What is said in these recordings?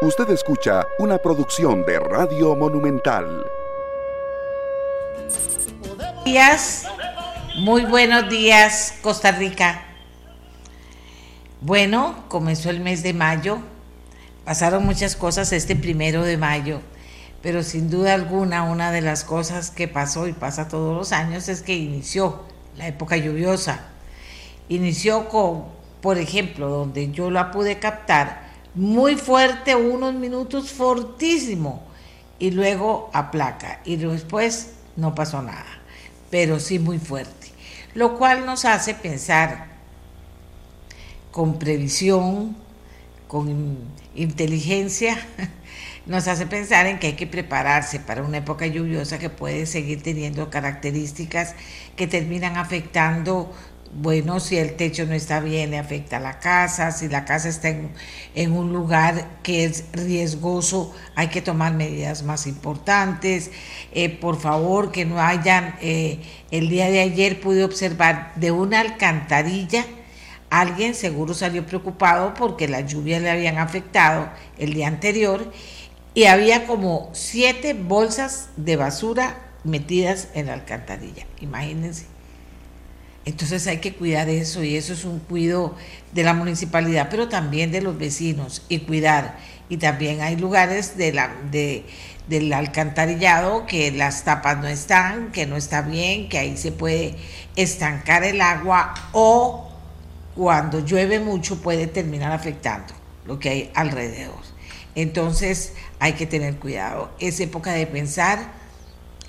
Usted escucha una producción de Radio Monumental. Días, muy buenos días, Costa Rica. Bueno, comenzó el mes de mayo, pasaron muchas cosas este primero de mayo, pero sin duda alguna una de las cosas que pasó y pasa todos los años es que inició la época lluviosa. Inició con, por ejemplo, donde yo la pude captar, muy fuerte, unos minutos fortísimo, y luego aplaca, y después no pasó nada, pero sí muy fuerte, lo cual nos hace pensar con previsión, con inteligencia, nos hace pensar en que hay que prepararse para una época lluviosa que puede seguir teniendo características que terminan afectando bueno, si el techo no está bien, le afecta a la casa, si la casa está en, un lugar que es riesgoso, hay que tomar medidas más importantes. Eh, por favor, que no hayan, eh, el día de ayer pude observar de una alcantarilla, alguien seguro salió preocupado porque la lluvia le habían afectado el día anterior y había como siete bolsas de basura metidas en la alcantarilla, imagínense entonces hay que cuidar eso y eso es un cuido de la municipalidad, pero también de los vecinos y cuidar. Y también hay lugares del alcantarillado que las tapas no están, que no está bien, que ahí se puede estancar el agua o cuando llueve mucho puede terminar afectando lo que hay alrededor. Entonces hay que tener cuidado. Es época de pensar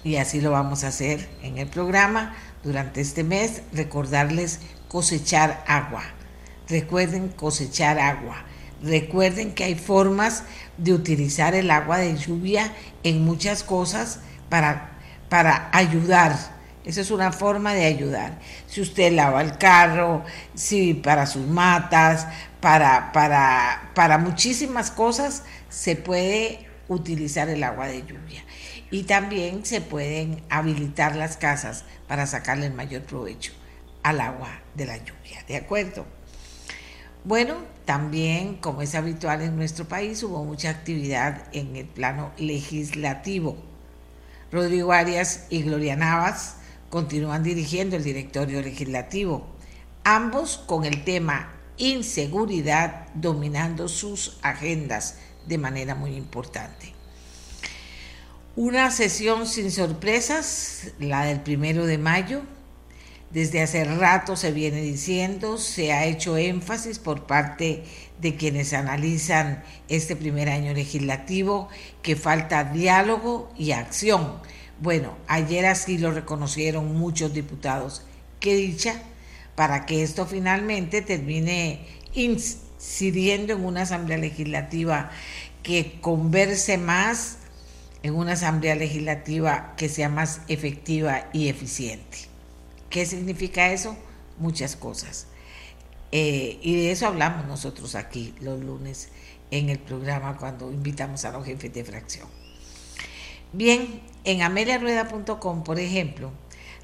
y así lo vamos a hacer en el programa durante este mes, recordarles cosechar agua. Recuerden cosechar agua. Recuerden que hay formas de utilizar el agua de lluvia en muchas cosas para, para ayudar. Esa es una forma de ayudar. Si usted lava el carro, si para sus matas, para, para, para muchísimas cosas se puede utilizar el agua de lluvia y también se pueden habilitar las casas para sacarle el mayor provecho al agua de la lluvia, ¿de acuerdo? Bueno, también, como es habitual en nuestro país, hubo mucha actividad en el plano legislativo. Rodrigo Arias y Gloria Navas continúan dirigiendo el directorio legislativo, ambos con el tema inseguridad dominando sus agendas de manera muy importante. Una sesión sin sorpresas, la del primero de mayo. Desde hace rato se viene diciendo, se ha hecho énfasis por parte de quienes analizan este primer año legislativo que falta diálogo y acción. Bueno, ayer así lo reconocieron muchos diputados. Qué dicha para que esto finalmente termine incidiendo en una asamblea legislativa que converse más en una asamblea legislativa que sea más efectiva y eficiente. ¿Qué significa eso? Muchas cosas. Eh, y de eso hablamos nosotros aquí los lunes en el programa cuando invitamos a los jefes de fracción. Bien, en ameliarueda.com, por ejemplo,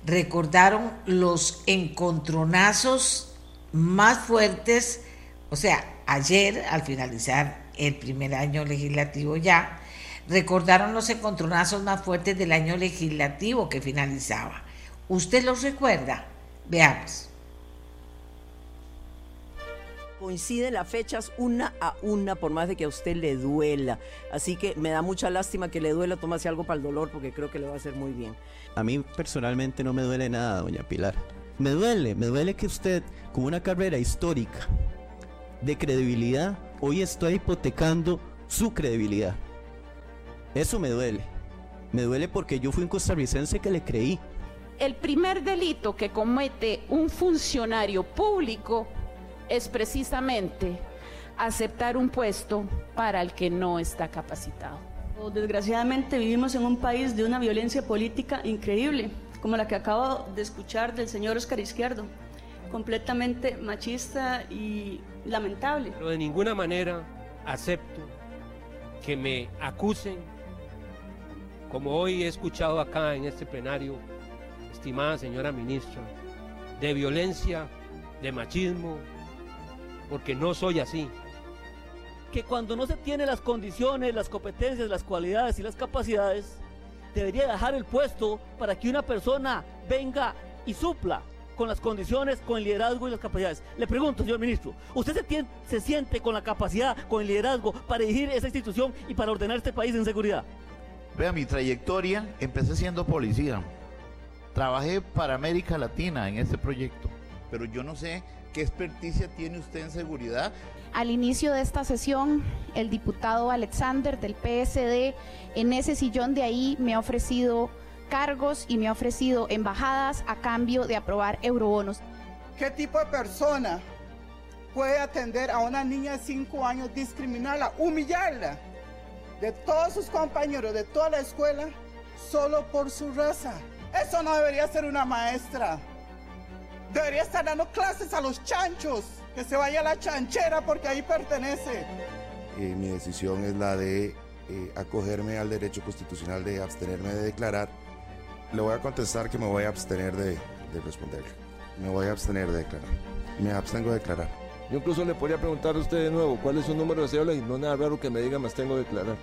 recordaron los encontronazos más fuertes, o sea, ayer al finalizar el primer año legislativo ya, recordaron los encontronazos más fuertes del año legislativo que finalizaba. ¿Usted los recuerda? Veamos. Coinciden las fechas una a una, por más de que a usted le duela. Así que me da mucha lástima que le duela, tómase algo para el dolor, porque creo que le va a hacer muy bien. A mí personalmente no me duele nada, doña Pilar. Me duele, me duele que usted, con una carrera histórica de credibilidad, hoy está hipotecando su credibilidad. Eso me duele. Me duele porque yo fui un costarricense que le creí. El primer delito que comete un funcionario público es precisamente aceptar un puesto para el que no está capacitado. Desgraciadamente vivimos en un país de una violencia política increíble, como la que acabo de escuchar del señor Oscar Izquierdo, completamente machista y lamentable. Pero de ninguna manera acepto que me acusen como hoy he escuchado acá en este plenario, estimada señora ministra, de violencia, de machismo, porque no soy así. que cuando no se tiene las condiciones, las competencias, las cualidades y las capacidades, debería dejar el puesto para que una persona venga y supla con las condiciones, con el liderazgo y las capacidades. Le pregunto, señor ministro, ¿usted se, se siente con la capacidad, con el liderazgo para dirigir esa institución y para ordenar este país en seguridad? Vea, mi trayectoria, empecé siendo policía. Trabajé para América Latina en este proyecto, pero yo no sé qué experticia tiene usted en seguridad. Al inicio de esta sesión, el diputado Alexander del PSD en ese sillón de ahí me ha ofrecido cargos y me ha ofrecido embajadas a cambio de aprobar eurobonos. ¿Qué tipo de persona puede atender a una niña de 5 años, discriminarla, humillarla de todos sus compañeros, de toda la escuela, solo por su raza? Eso no debería ser una maestra. Debería estar dando clases a los chanchos, que se vaya a la chanchera porque ahí pertenece. Mi decisión es la de eh, acogerme al derecho constitucional de abstenerme de declarar le voy a contestar que me voy a abstener de, de responderle. Me voy a abstener de declarar. Me abstengo de declarar. Yo incluso le podría preguntar a usted de nuevo cuál es su número de cédula y no nada raro que me diga más tengo de declarar.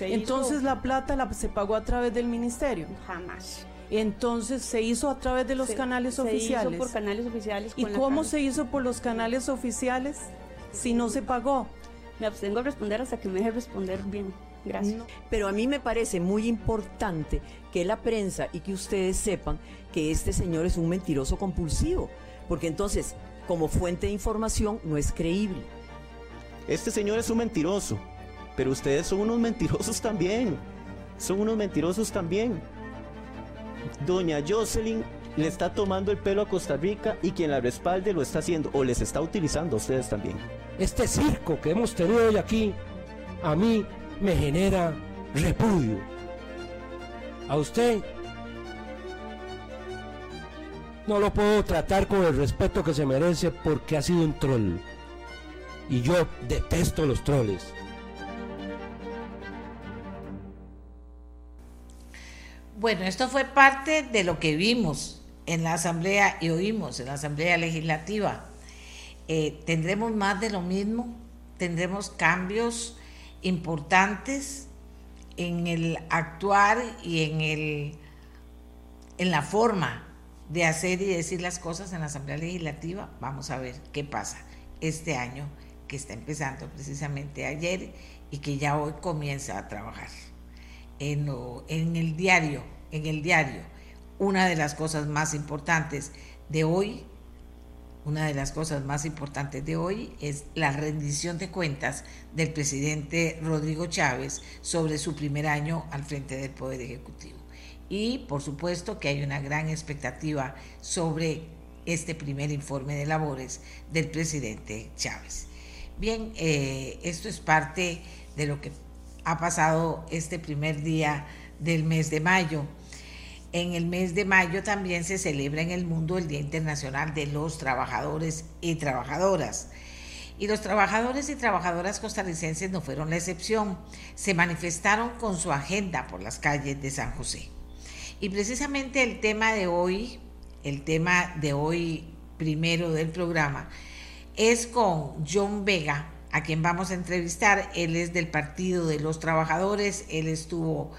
Entonces la plata la, se pagó a través del ministerio. Jamás. Entonces se hizo a través de los canales oficiales. Se hizo por canales oficiales. ¿Y cómo se hizo por los canales oficiales si no se pagó? Me abstengo de responder hasta que me deje responder bien. Gracias. Pero a mí me parece muy importante que la prensa y que ustedes sepan que este señor es un mentiroso compulsivo, porque entonces, como fuente de información, no es creíble. Este señor es un mentiroso, pero ustedes son unos mentirosos también. Son unos mentirosos también. Doña Jocelyn le está tomando el pelo a Costa Rica y quien la respalde lo está haciendo o les está utilizando a ustedes también. Este circo que hemos tenido hoy aquí, a mí me genera repudio. A usted no lo puedo tratar con el respeto que se merece porque ha sido un troll. Y yo detesto los troles. Bueno, esto fue parte de lo que vimos en la Asamblea y oímos en la Asamblea Legislativa. Eh, ¿Tendremos más de lo mismo? ¿Tendremos cambios? importantes en el actuar y en, el, en la forma de hacer y decir las cosas en la Asamblea Legislativa. Vamos a ver qué pasa este año que está empezando precisamente ayer y que ya hoy comienza a trabajar. En, el diario, en el diario, una de las cosas más importantes de hoy una de las cosas más importantes de hoy es la rendición de cuentas del presidente Rodrigo Chávez sobre su primer año al frente del Poder Ejecutivo. Y por supuesto que hay una gran expectativa sobre este primer informe de labores del presidente Chávez. Bien, eh, esto es parte de lo que ha pasado este primer día del mes de mayo. En el mes de mayo también se celebra en el mundo el Día Internacional de los Trabajadores y Trabajadoras. Y los trabajadores y trabajadoras costarricenses no fueron la excepción. Se manifestaron con su agenda por las calles de San José. Y precisamente el tema de hoy, el tema de hoy primero del programa, es con John Vega, a quien vamos a entrevistar. Él es del Partido de los Trabajadores, él estuvo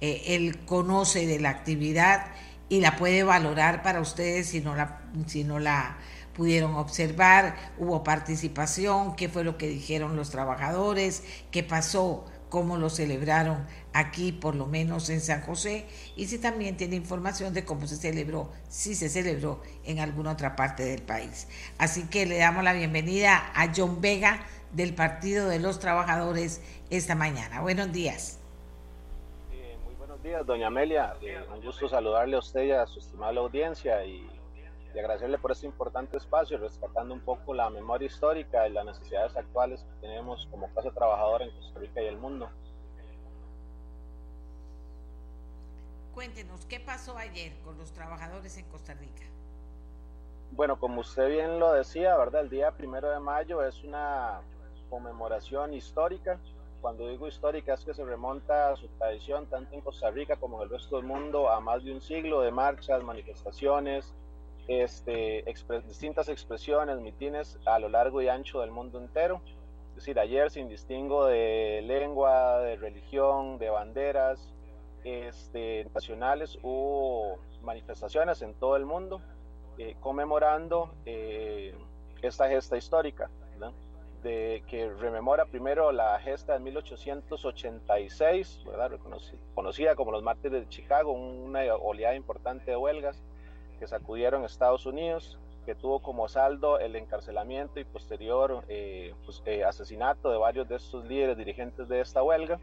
eh, él conoce de la actividad y la puede valorar para ustedes si no la, si no la pudieron observar, hubo participación, qué fue lo que dijeron los trabajadores, qué pasó, cómo lo celebraron aquí, por lo menos en San José, y si también tiene información de cómo se celebró, si se celebró en alguna otra parte del país. Así que le damos la bienvenida a John Vega del Partido de los Trabajadores esta mañana. Buenos días días, doña Amelia. Eh, un gusto saludarle a usted y a su estimada audiencia y, agradecerle por este importante espacio, rescatando un poco la memoria histórica y las necesidades actuales que tenemos como clase trabajadora en Costa Rica y el mundo. Cuéntenos, ¿qué pasó ayer con los trabajadores en Costa Rica? Bueno, como usted bien lo decía, ¿verdad? El día primero de mayo es una conmemoración histórica cuando digo histórica es que se remonta a su tradición tanto en Costa Rica como en el resto del mundo a más de un siglo de marchas, manifestaciones, este, distintas expresiones, mitines a lo largo y ancho del mundo entero. decir, ayer sin distingo de lengua, de religión, de banderas este, nacionales, hubo manifestaciones en todo el mundo eh, conmemorando eh, esta gesta histórica, de, que rememora primero la gesta de 1886, ¿verdad? conocida como los mártires de Chicago, una oleada importante de huelgas que sacudieron Estados Unidos, que tuvo como saldo el encarcelamiento y posterior eh, pues, asesinato de varios de estos líderes dirigentes de esta huelga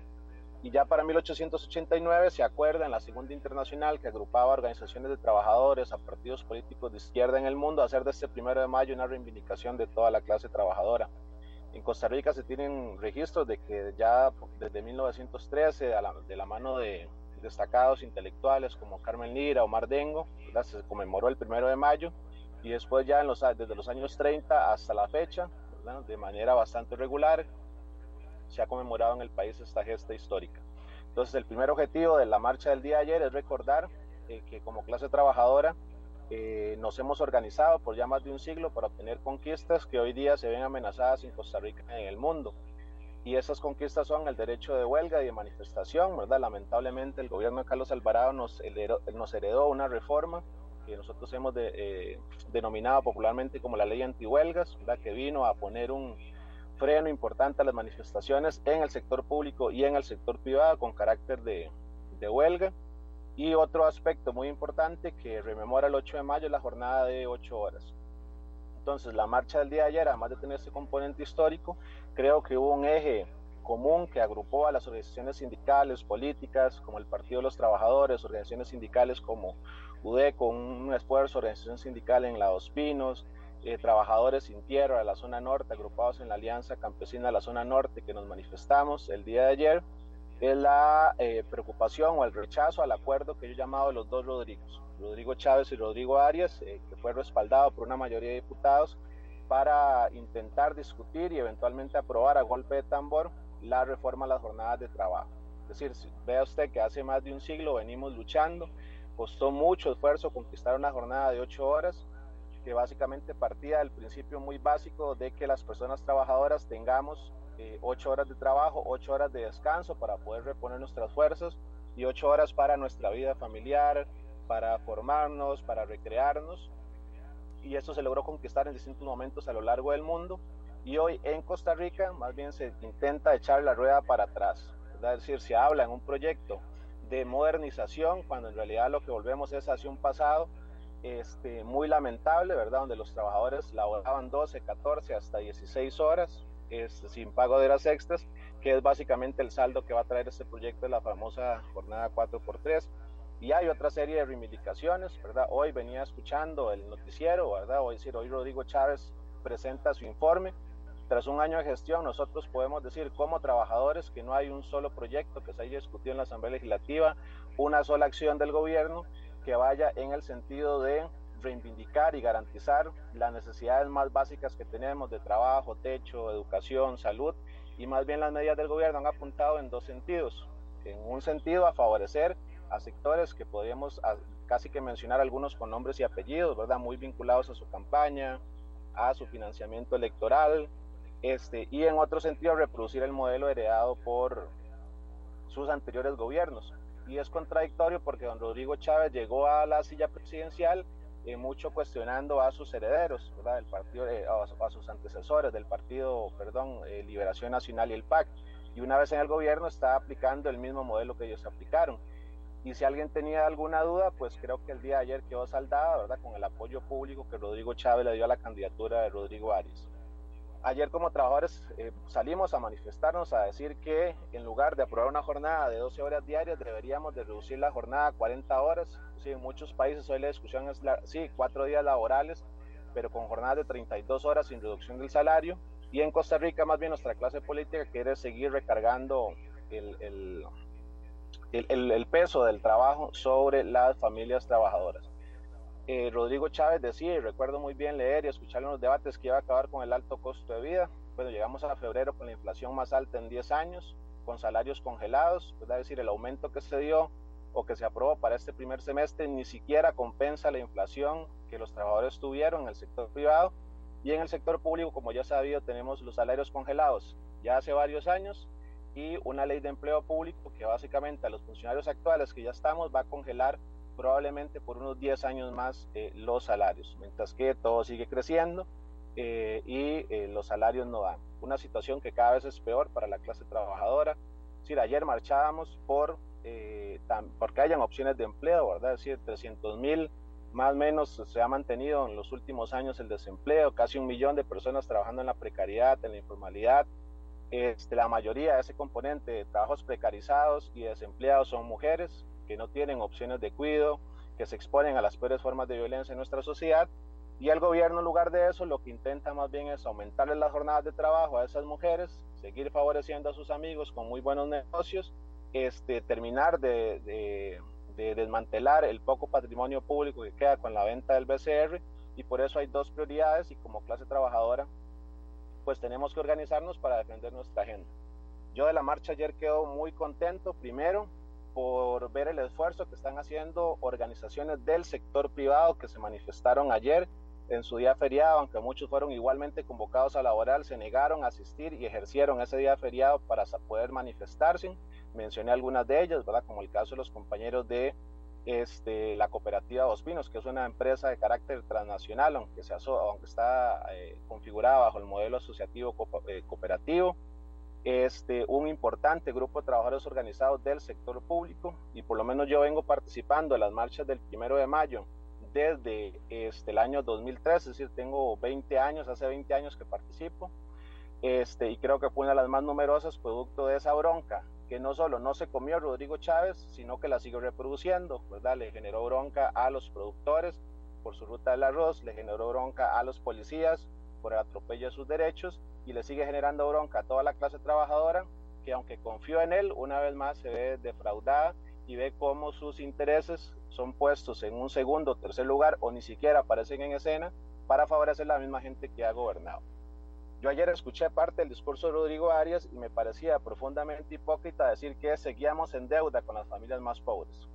y ya para 1889 se acuerda en la Segunda Internacional que agrupaba organizaciones de trabajadores a partidos políticos de izquierda en el mundo hacer de este primero de mayo una reivindicación de toda la clase trabajadora. En Costa Rica se tienen registros de que ya desde 1913, de la, mano de destacados intelectuales como Carmen Lira o Mardengo, se conmemoró el primero de mayo y después ya en los, desde los años 30 hasta la fecha, de manera bastante regular, se ha conmemorado en el país esta gesta histórica. Entonces, el primer objetivo de la marcha del día de ayer es recordar eh, que como clase trabajadora eh, nos hemos organizado por ya más de un siglo para obtener conquistas que hoy día se ven amenazadas en Costa Rica y en el mundo. Y esas conquistas son el derecho de huelga y de manifestación, ¿verdad? Lamentablemente el gobierno de Carlos Alvarado nos heredó, nos heredó una reforma que nosotros hemos eh, denominado popularmente como la ley antihuelgas, ¿verdad? Que vino a poner un, freno importante a las manifestaciones en el sector público y en el sector privado con carácter de, de huelga. Y otro aspecto muy importante que rememora el 8 de mayo es la jornada de 8 horas. Entonces, la marcha del día de ayer, además de tener ese componente histórico, creo que hubo un eje común que agrupó a las organizaciones sindicales, políticas, como el Partido de los Trabajadores, organizaciones sindicales como UDECO, un esfuerzo, organización sindical en La Dos Pinos, eh, trabajadores sin tierra de la zona norte, agrupados en la Alianza Campesina de la zona norte, que nos manifestamos el día de ayer, es la eh, preocupación o el rechazo al acuerdo que yo he llamado los dos Rodrigos, Rodrigo Chávez y Rodrigo Arias, eh, que fue respaldado por una mayoría de diputados para intentar discutir y eventualmente aprobar a golpe de tambor la reforma a las jornadas de trabajo. Es decir, vea usted que hace más de un siglo venimos luchando, costó mucho esfuerzo conquistar una jornada de ocho horas, que básicamente partía del principio muy básico de que las personas trabajadoras tengamos eh, ocho horas de trabajo, ocho horas de descanso para poder reponer nuestras fuerzas y ocho horas para nuestra vida familiar, para formarnos, para recrearnos. Y eso se logró conquistar en distintos momentos a lo largo del mundo. Y hoy en Costa Rica más bien se intenta echar la rueda para atrás. Es decir, se habla en un proyecto de modernización cuando en realidad lo que volvemos es hacia un pasado este, muy lamentable, ¿verdad? Donde los trabajadores laboraban 12, 14, hasta 16 horas este, sin pago de horas extras, que es básicamente el saldo que va a traer este proyecto de la famosa jornada 4x3. Y hay otra serie de reivindicaciones, ¿verdad? Hoy venía escuchando el noticiero, ¿verdad? Hoy, decir, hoy Rodrigo Chávez presenta su informe. Tras un año de gestión, nosotros podemos decir como trabajadores que no hay un solo proyecto que se haya discutido en la Asamblea Legislativa, una sola acción del gobierno que vaya en el sentido de reivindicar y garantizar las necesidades más básicas que tenemos de trabajo, techo, educación, salud, y más bien las medidas del gobierno han apuntado en dos sentidos. En un sentido, a favorecer a sectores que podríamos casi que mencionar algunos con nombres y apellidos, ¿verdad? Muy vinculados a su campaña, a su financiamiento electoral, este, y en otro sentido reproducir el modelo heredado por sus anteriores gobiernos y es contradictorio porque don Rodrigo Chávez llegó a la silla presidencial eh, mucho cuestionando a sus herederos, ¿verdad? Del partido, eh, a, sus antecesores del partido, perdón, eh, Liberación Nacional y el PAC. Y una vez en el gobierno está aplicando el mismo modelo que ellos aplicaron. Y si alguien tenía alguna duda, pues creo que el día de ayer quedó saldada, ¿verdad? Con el apoyo público que Rodrigo Chávez le dio a la candidatura de Rodrigo Arias. Ayer como trabajadores eh, salimos a manifestarnos a decir que en lugar de aprobar una jornada de 12 horas diarias deberíamos de reducir la jornada a 40 horas. Sí, en muchos países hoy la discusión es, la, sí, cuatro días laborales, pero con jornadas de 32 horas sin reducción del salario. Y en Costa Rica más bien nuestra clase política quiere seguir recargando el, el, el, el peso del trabajo sobre las familias trabajadoras. Eh, Rodrigo Chávez decía, y recuerdo muy bien leer y escuchar en los debates que iba a acabar con el alto costo de vida. Bueno, llegamos a febrero con la inflación más alta en 10 años, con salarios congelados, es decir, el aumento que se dio o que se aprobó para este primer semestre ni siquiera compensa la inflación que los trabajadores tuvieron en el sector privado Y en el sector público, como ya sabido, tenemos los salarios congelados ya hace varios años y una ley de empleo público que básicamente a los funcionarios actuales que ya estamos va a congelar probablemente por unos 10 años más eh, los salarios, mientras que todo sigue creciendo eh, y eh, los salarios no dan. Una situación que cada vez es peor para la clase trabajadora. Es ayer marchábamos por porque hayan opciones de empleo, ¿verdad? Es decir, 300 mil más o menos se ha mantenido en los últimos años el desempleo, casi un millón de personas trabajando en la precariedad, en la informalidad. Este, la mayoría de ese componente de trabajos precarizados y desempleados son mujeres que no tienen opciones de cuidado, que se exponen a las peores formas de violencia en nuestra sociedad. Y el gobierno, en lugar de eso, lo que intenta más bien es aumentarles las jornadas de trabajo a esas mujeres, seguir favoreciendo a sus amigos con muy buenos negocios, este, terminar de de desmantelar el poco patrimonio público que queda con la venta del BCR y por eso hay dos prioridades y como clase trabajadora pues tenemos que organizarnos para defender nuestra agenda. Yo de la marcha ayer quedo muy contento, primero por ver el esfuerzo que están haciendo organizaciones del sector privado que se manifestaron ayer en su día feriado, aunque muchos fueron igualmente convocados a laboral, se negaron a asistir y ejercieron ese día feriado para poder manifestarse. Mencioné algunas de ellas, ¿verdad? Como el caso de los compañeros de este, la cooperativa Dos Pinos, que es una empresa de carácter transnacional, aunque, se aunque está eh, configurada bajo el modelo asociativo eh, cooperativo. Este, un importante grupo de trabajadores organizados del sector público y por lo menos yo vengo participando en las marchas del primero de mayo desde este, el año 2003, es decir, tengo 20 años, hace 20 años que participo, este, y creo que fue una de las más numerosas producto de esa bronca, que no solo no se comió Rodrigo Chávez, sino que la sigue reproduciendo, ¿verdad? Le generó bronca a los productores por su ruta del arroz, le generó bronca a los policías por el atropello de sus derechos y le sigue generando bronca a toda la clase trabajadora que aunque confió en él, una vez más se ve defraudada y ve cómo sus intereses son puestos en un segundo tercer lugar o ni siquiera aparecen en escena para favorecer la misma gente que ha gobernado. Yo ayer escuché parte del discurso de Rodrigo Arias y me parecía profundamente hipócrita decir que seguíamos en deuda con las familias más pobres.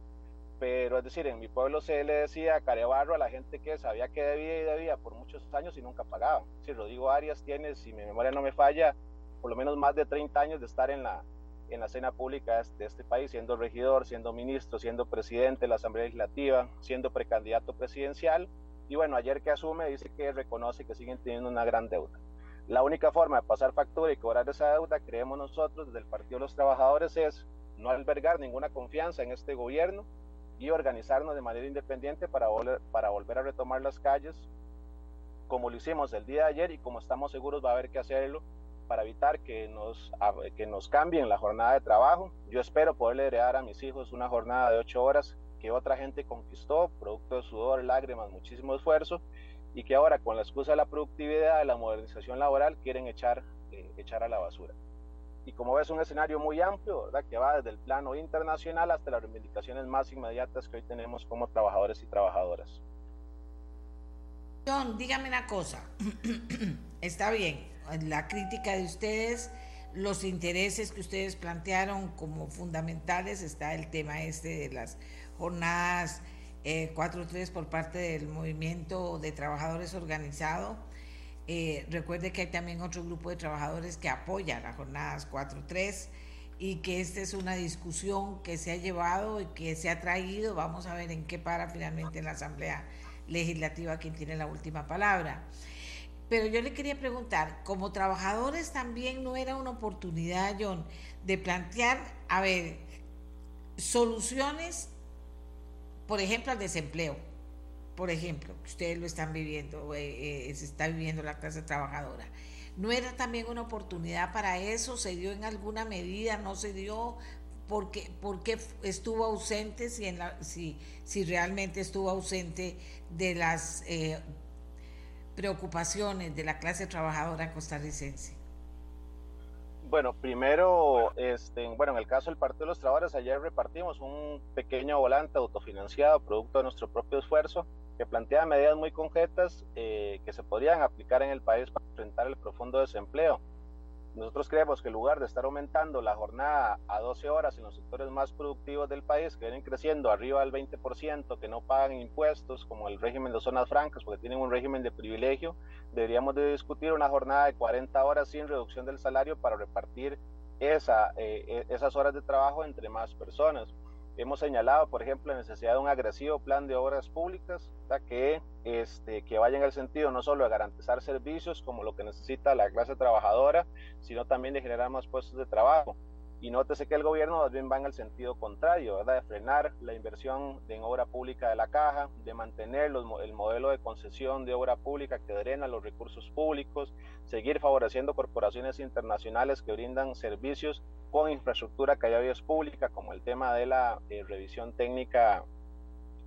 Pero es decir, en mi pueblo se le decía carebarro a la gente que sabía que debía y debía por muchos años y nunca pagaba. Si Rodrigo Arias tiene, si mi memoria no me falla, por lo menos más de 30 años de estar en la, en la escena pública de este país, siendo regidor, siendo ministro, siendo presidente de la Asamblea Legislativa, siendo precandidato presidencial. Y bueno, ayer que asume dice que reconoce que siguen teniendo una gran deuda. La única forma de pasar factura y cobrar esa deuda, creemos nosotros desde el Partido de los Trabajadores, es no albergar ninguna confianza en este gobierno y organizarnos de manera independiente para volver, para volver a retomar las calles como lo hicimos el día de ayer y como estamos seguros va a haber que hacerlo para evitar que nos, que nos cambien la jornada de trabajo. Yo espero poderle heredar a mis hijos una jornada de ocho horas que otra gente conquistó, producto de sudor, lágrimas, muchísimo esfuerzo, y que ahora con la excusa de la productividad, de la modernización laboral, quieren echar, eh, echar a la basura. Y como ves, un escenario muy amplio, ¿verdad? que va desde el plano internacional hasta las reivindicaciones más inmediatas que hoy tenemos como trabajadores y trabajadoras. John, dígame una cosa. Está bien, la crítica de ustedes, los intereses que ustedes plantearon como fundamentales, está el tema este de las jornadas eh, 4-3 por parte del movimiento de trabajadores organizado. Eh, recuerde que hay también otro grupo de trabajadores que apoya las jornadas 4-3 y que esta es una discusión que se ha llevado y que se ha traído. Vamos a ver en qué para finalmente en la Asamblea Legislativa quien tiene la última palabra. Pero yo le quería preguntar, como trabajadores también no era una oportunidad, John, de plantear, a ver, soluciones, por ejemplo, al desempleo, por ejemplo, que ustedes lo están viviendo, eh, eh, se está viviendo la clase trabajadora. ¿No era también una oportunidad para eso? ¿Se dio en alguna medida? ¿No se dio? ¿Por qué, estuvo ausente? Si realmente estuvo ausente de las eh, preocupaciones de la clase trabajadora costarricense? Bueno, primero, este, bueno, en el caso del Partido de los Trabajadores, ayer repartimos un pequeño volante autofinanciado, producto de nuestro propio esfuerzo, que plantea medidas muy concretas eh, que se podrían aplicar en el país para enfrentar el profundo desempleo. Nosotros creemos que en lugar de estar aumentando la jornada a 12 horas en los sectores más productivos del país, que vienen creciendo arriba del 20%, que no pagan impuestos, como el régimen de zonas francas, porque tienen un régimen de privilegio, deberíamos de discutir una jornada de 40 horas sin reducción del salario para repartir esa, eh, e, esas horas de trabajo entre más personas. Hemos señalado, por ejemplo, la necesidad de un agresivo plan de obras públicas que, este, que vaya en el sentido no solo de garantizar servicios como lo que necesita la clase trabajadora, sino también de generar más puestos de trabajo. Y nótese que el gobierno más bien va en el sentido contrario, ¿verdad? de frenar la inversión en obra pública de la caja, de mantener el modelo de concesión de obra pública que drena los recursos públicos, seguir favoreciendo corporaciones internacionales que brindan servicios con infraestructura que haya es pública, como el tema de la eh, revisión técnica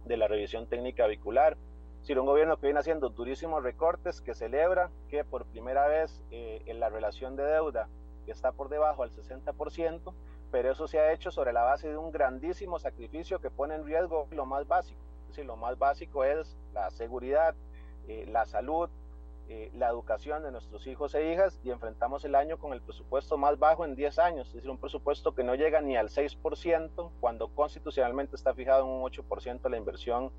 de la revisión técnica vehicular. Si un gobierno que viene haciendo durísimos recortes, que celebra que por primera vez eh, en la relación de deuda que está por debajo del 60%, pero eso se ha hecho sobre la base de un grandísimo sacrificio que pone en riesgo lo más básico. Es decir, lo más básico es la seguridad, eh, la salud, eh, la educación de nuestros hijos e hijas y enfrentamos el año con el presupuesto más bajo en 10 años, es decir, un presupuesto que no llega ni al 6% cuando constitucionalmente está fijado en un 8% la inversión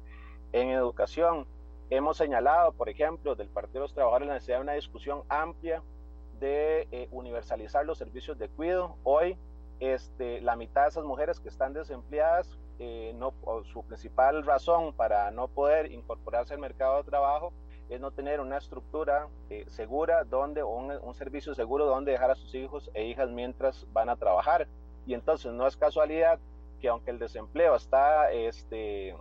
en educación. Hemos señalado, por ejemplo, del Partido de los Trabajadores la necesidad de una discusión amplia de eh, universalizar los servicios de cuidado. Hoy, este, la mitad de esas mujeres que están desempleadas, eh, no, su principal razón para no poder incorporarse al mercado de trabajo es no tener una estructura eh, segura donde, un, un, servicio seguro donde dejar a sus hijos e hijas mientras van a trabajar. Y entonces no es casualidad que aunque el desempleo está este,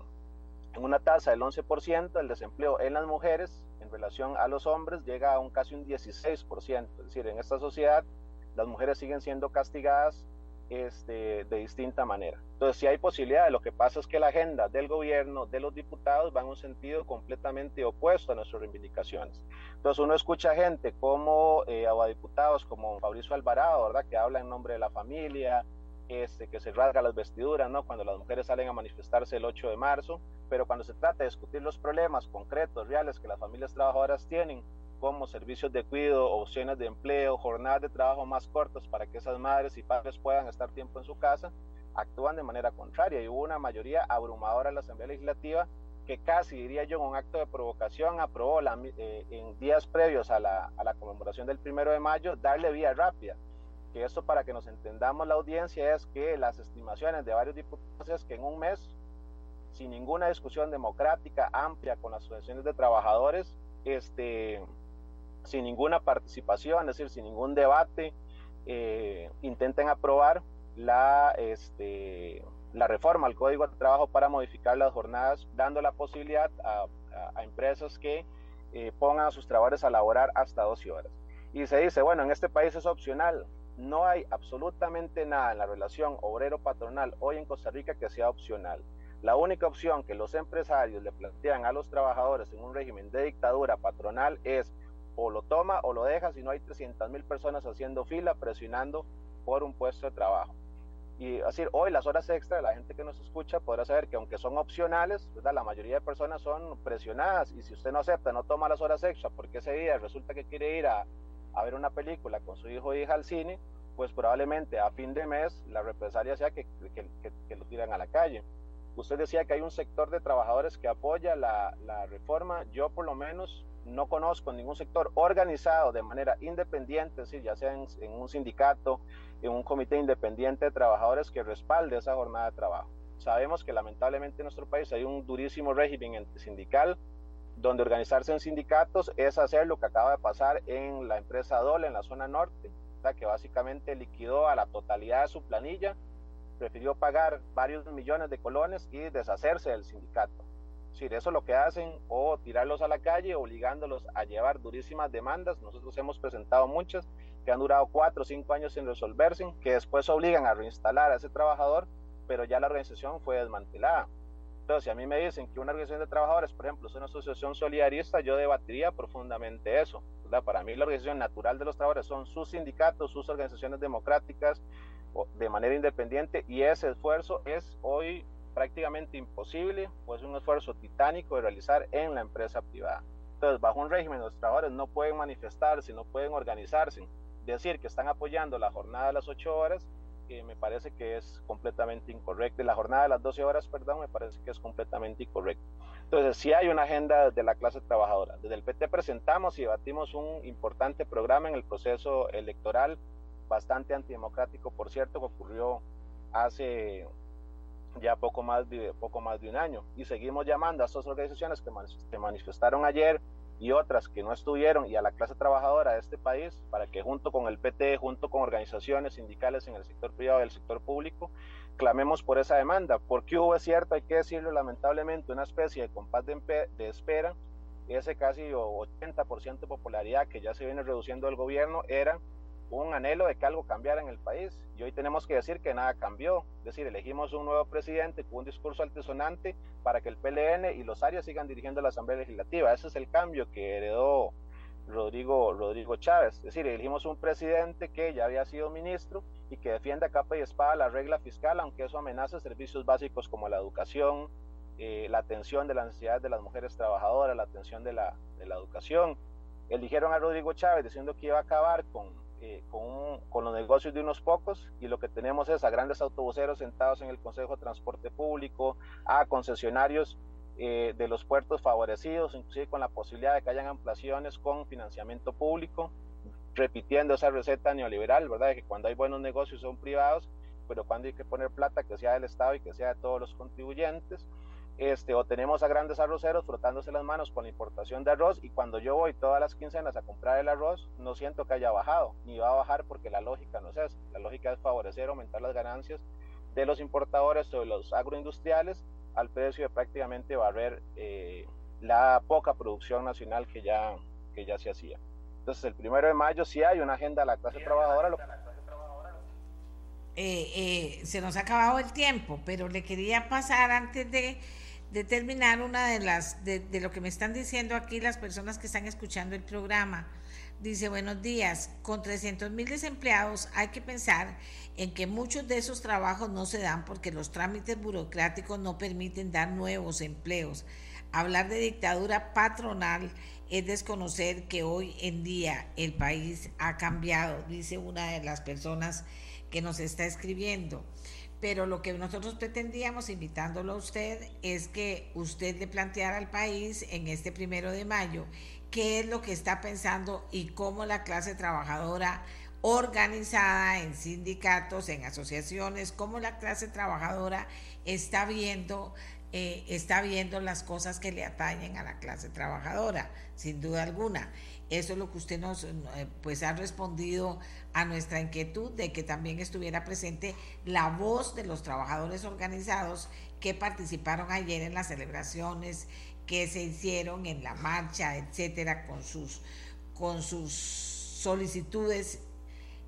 en una tasa del 11%, el desempleo en las mujeres en relación a los hombres llega a un casi un 16%. Es decir, en esta sociedad las mujeres siguen siendo castigadas este, de distinta manera. Entonces, si hay posibilidad, lo que pasa es que la agenda del gobierno, de los diputados, va en un sentido completamente opuesto a nuestras reivindicaciones. Entonces, uno escucha gente como eh, diputados como Fabricio Alvarado, ¿verdad?, que habla en nombre de la familia, este, que se rasga las vestiduras, ¿no? Cuando las mujeres salen a manifestarse el 8 de marzo, pero cuando se trata de discutir los problemas concretos, reales que las familias trabajadoras tienen, como servicios de cuidado, opciones de empleo, jornadas de trabajo más cortas para que esas madres y padres puedan estar tiempo en su casa, actúan de manera contraria. Y hubo una mayoría abrumadora en la Asamblea Legislativa que casi, diría yo, en un acto de provocación, aprobó eh, en días previos a la, conmemoración del primero de mayo darle vía rápida que esto para que nos entendamos la audiencia es que las estimaciones de varios diputados es que en un mes, sin ninguna discusión democrática amplia con las asociaciones de trabajadores, este, sin ninguna participación, es decir, sin ningún debate, eh, intenten aprobar la, este, la reforma al Código de Trabajo para modificar las jornadas, dando la posibilidad a, empresas que eh, pongan a sus trabajadores a laborar hasta 12 horas. Y se dice, bueno, en este país es opcional no hay absolutamente nada en la relación obrero-patronal hoy en Costa Rica que sea opcional. La única opción que los empresarios le plantean a los trabajadores en un régimen de dictadura patronal es o lo toma o lo deja si no hay 300 mil personas haciendo fila presionando por un puesto de trabajo. Y así, hoy las horas extra, la gente que nos escucha podrá saber que aunque son opcionales, la mayoría de personas son presionadas y si usted no acepta, no toma las horas extra porque ese día resulta que quiere ir a, a ver una película con su hijo o hija al cine, pues probablemente a fin de mes la represalia sea que, que, lo tiran a la calle. Usted decía que hay un sector de trabajadores que apoya la, la reforma. Yo por lo menos no conozco ningún sector organizado de manera independiente, es decir, ya sea en, en, un sindicato, en un comité independiente de trabajadores que respalde esa jornada de trabajo. Sabemos que lamentablemente en nuestro país hay un durísimo régimen sindical donde organizarse en sindicatos es hacer lo que acaba de pasar en la empresa Dole en la zona norte, que básicamente liquidó a la totalidad de su planilla, prefirió pagar varios millones de colones y deshacerse del sindicato. Si eso es lo que hacen, o tirarlos a la calle, obligándolos a llevar durísimas demandas. Nosotros hemos presentado muchas que han durado cuatro o cinco años sin resolverse, que después obligan a reinstalar a ese trabajador, pero ya la organización fue desmantelada. Entonces, si a mí me dicen que una organización de trabajadores, por ejemplo, es una asociación solidarista, yo debatiría profundamente eso. Para mí la organización natural de los trabajadores son sus sindicatos, sus organizaciones democráticas de manera independiente y ese esfuerzo es hoy prácticamente imposible, pues un esfuerzo titánico de realizar en la empresa privada. Entonces, bajo un régimen, los trabajadores no pueden manifestarse, no pueden organizarse decir que están apoyando la jornada de las 8 horas eh, me parece que es completamente incorrecto. La jornada de las 12 horas, perdón, me parece que es completamente incorrecto. Entonces, si hay una agenda de la clase trabajadora. Desde el PT presentamos y debatimos un importante programa en el proceso electoral, bastante antidemocrático, por cierto, que ocurrió hace ya poco más de, poco más de un año. Y seguimos llamando a estas organizaciones que se manifestaron ayer y otras que no estuvieron y a la clase trabajadora de este país para que junto con el PT, junto con organizaciones sindicales en el sector privado y el sector público, clamemos por esa demanda, porque hubo, es cierto, hay que decirlo lamentablemente, una especie de compás de, espera, ese casi 80% de popularidad que ya se viene reduciendo el gobierno era un anhelo de que algo cambiara en el país. Y hoy tenemos que decir que nada cambió. Es decir, elegimos un nuevo presidente con un discurso altisonante para que el PLN y los áreas sigan dirigiendo la Asamblea Legislativa. Ese es el cambio que heredó Rodrigo, Rodrigo Chávez. Es decir, elegimos un presidente que ya había sido ministro y que defiende a capa y espada la regla fiscal, aunque eso amenaza servicios básicos como la educación, eh, la atención de las necesidades de las mujeres trabajadoras, la atención de la, de la educación. Eligieron a Rodrigo Chávez diciendo que iba a acabar con con, con, los negocios de unos pocos y lo que tenemos es a grandes autobuseros sentados en el Consejo de Transporte Público, a concesionarios eh, de los puertos favorecidos, inclusive con la posibilidad de que hayan ampliaciones con financiamiento público, repitiendo esa receta neoliberal, ¿verdad? De que cuando hay buenos negocios son privados, pero cuando hay que poner plata que sea del Estado y que sea de todos los contribuyentes este, o tenemos a grandes arroceros frotándose las manos con la importación de arroz y cuando yo voy todas las quincenas a comprar el arroz, no siento que haya bajado, ni va a bajar porque la lógica no es esa. La lógica es favorecer, aumentar las ganancias de los importadores o de los agroindustriales al precio de prácticamente barrer eh, la poca producción nacional que ya, que ya se hacía. Entonces, el primero de mayo sí hay una agenda de la clase trabajadora. Lo... Eh, eh, se nos ha acabado el tiempo, pero le quería pasar antes de determinar una de las, de, de, lo que me están diciendo aquí las personas que están escuchando el programa. Dice, buenos días, con 300 mil desempleados hay que pensar en que muchos de esos trabajos no se dan porque los trámites burocráticos no permiten dar nuevos empleos. Hablar de dictadura patronal es desconocer que hoy en día el país ha cambiado, dice una de las personas que nos está escribiendo pero lo que nosotros pretendíamos, invitándolo a usted, es que usted le planteara al país en este primero de mayo qué es lo que está pensando y cómo la clase trabajadora organizada en sindicatos, en asociaciones, cómo la clase trabajadora está viendo eh, está viendo las cosas que le atañen a la clase trabajadora, sin duda alguna. Eso es lo que usted nos eh, pues ha respondido a nuestra inquietud de que también estuviera presente la voz de los trabajadores organizados que participaron ayer en las celebraciones que se hicieron en la marcha, etcétera, con sus con sus solicitudes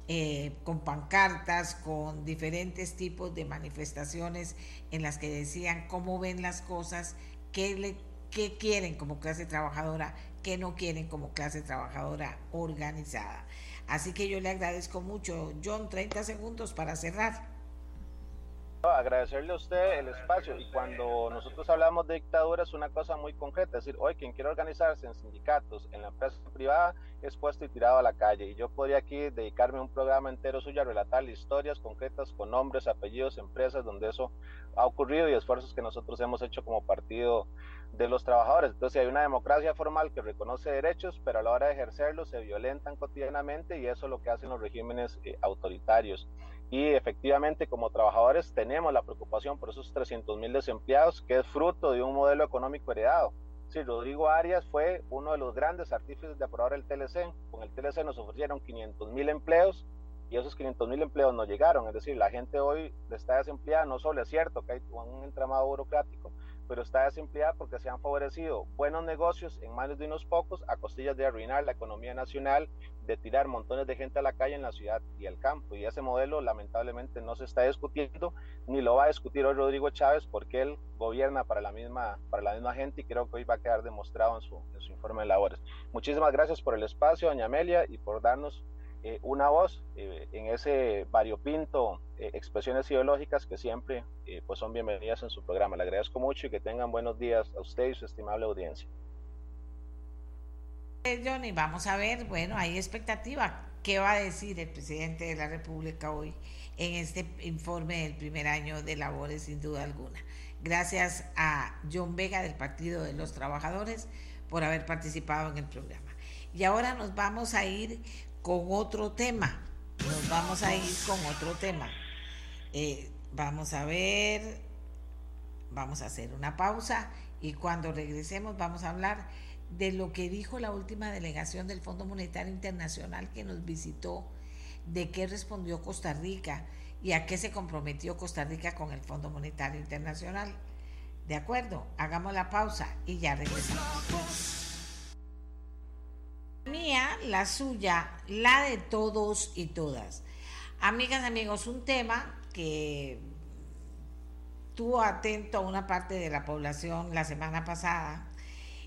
eh, con pancartas, con diferentes tipos de manifestaciones en las que decían cómo ven las cosas, qué, le, qué quieren como clase trabajadora que no quieren como clase trabajadora organizada. Así que yo le agradezco mucho. John, 30 segundos para cerrar. Agradecerle a usted el espacio y cuando nosotros hablamos de dictadura es una cosa muy concreta, es decir, hoy quien quiere organizarse en sindicatos, en la empresa privada, es puesto y tirado a la calle. Y yo podría aquí dedicarme un programa entero suyo a relatar historias concretas con nombres, apellidos, empresas donde eso ha ocurrido y esfuerzos que nosotros hemos hecho como partido de los trabajadores. Entonces hay una democracia formal que reconoce derechos, pero a la hora de ejercerlos se violentan cotidianamente y eso es lo que hacen los regímenes eh, autoritarios. Y efectivamente como trabajadores tenemos la preocupación por esos 300 mil desempleados, que es fruto de un modelo económico heredado. Sí, Rodrigo Arias fue uno de los grandes artífices de aprobar el TLC. Con el TLC nos ofrecieron 500 mil empleos y esos 500 mil empleos no llegaron. Es decir, la gente hoy está desempleada, no solo es cierto que hay un entramado burocrático, pero está desempleada porque se han favorecido buenos negocios en manos de unos pocos a costillas de arruinar la economía nacional, de tirar montones de gente a la calle en la ciudad y el campo. Y ese modelo lamentablemente no se está discutiendo, ni lo va a discutir hoy Rodrigo Chávez porque él gobierna para la misma, para la misma gente y creo que hoy va a quedar demostrado en su, en su informe de labores. Muchísimas gracias por el espacio, doña Amelia, y por darnos eh, una voz eh, en ese variopinto eh, expresiones ideológicas que siempre pues son bienvenidas en su programa. Le agradezco mucho y que tengan buenos días a usted y su estimable audiencia. Johnny, vamos a ver, bueno, hay expectativa. qué va a decir el presidente de la República hoy en este informe del primer año de labores, sin duda alguna. Gracias a John Vega del Partido de los Trabajadores por haber participado en el programa. Y ahora nos vamos a ir con otro tema. Nos vamos a ir con otro tema. Eh, vamos a ver, vamos a hacer una pausa y cuando regresemos vamos a hablar de lo que dijo la última delegación del Fondo Monetario Internacional que nos visitó, de qué respondió Costa Rica y a qué se comprometió Costa Rica con el Fondo Monetario Internacional. ¿De acuerdo? Hagamos la pausa y ya regresamos. La suya, la de todos y todas. Amigas, amigos, un tema que tuvo atento a una parte de la población la semana pasada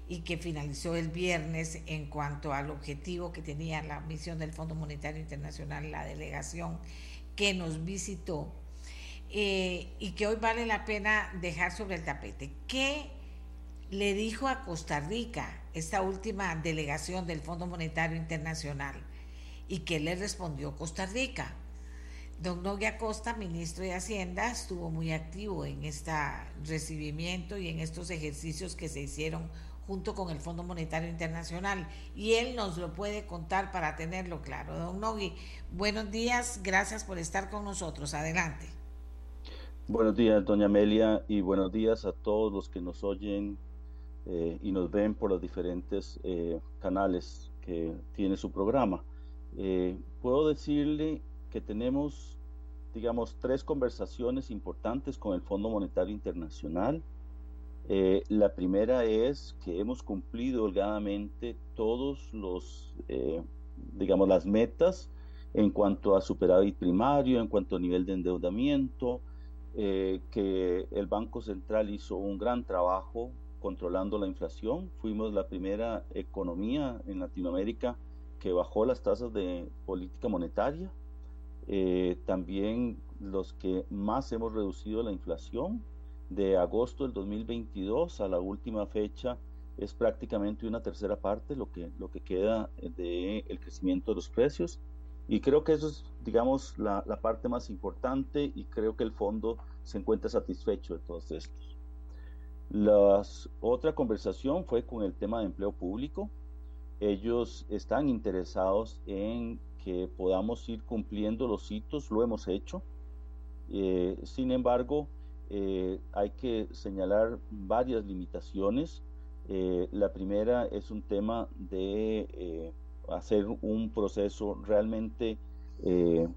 y que finalizó el viernes en cuanto al objetivo que tenía la misión del Fondo Monetario Internacional, la delegación que nos visitó eh, y que hoy vale la pena dejar sobre el tapete. ¿Qué le dijo a Costa Rica esta última delegación del Fondo Monetario Internacional? ¿Y qué le respondió Costa Rica? Don Nogui Acosta, ministro de Hacienda, estuvo muy activo en este recibimiento y en estos ejercicios que se hicieron junto con el Fondo Monetario Internacional. Y él nos lo puede contar para tenerlo claro. Don Nogui, buenos días, gracias por estar con nosotros. Adelante. Buenos días, doña Amelia, y buenos días a todos los que nos oyen eh, y nos ven por los diferentes eh, canales que tiene su programa. Eh, puedo decirle que tenemos, digamos, tres conversaciones importantes con el Fondo Monetario Internacional. Eh, la primera es que hemos cumplido holgadamente todos los, eh, digamos, las metas en cuanto a superávit primario, en cuanto a nivel de endeudamiento, eh, que el Banco Central hizo un gran trabajo controlando la inflación. Fuimos la primera economía en Latinoamérica que bajó las tasas de política monetaria. Eh, también los que más hemos reducido la inflación de agosto del 2022 a la última fecha es prácticamente una tercera parte lo que, lo que queda del el crecimiento de los precios. Y creo que eso es, digamos, la, la, parte más importante y creo que el fondo se encuentra satisfecho de todos estos. La otra conversación fue con el tema de empleo público. Ellos están interesados en que podamos ir cumpliendo los hitos, lo hemos hecho. Eh, sin embargo, eh, hay que señalar varias limitaciones. Eh, la primera es un tema de hacer un proceso realmente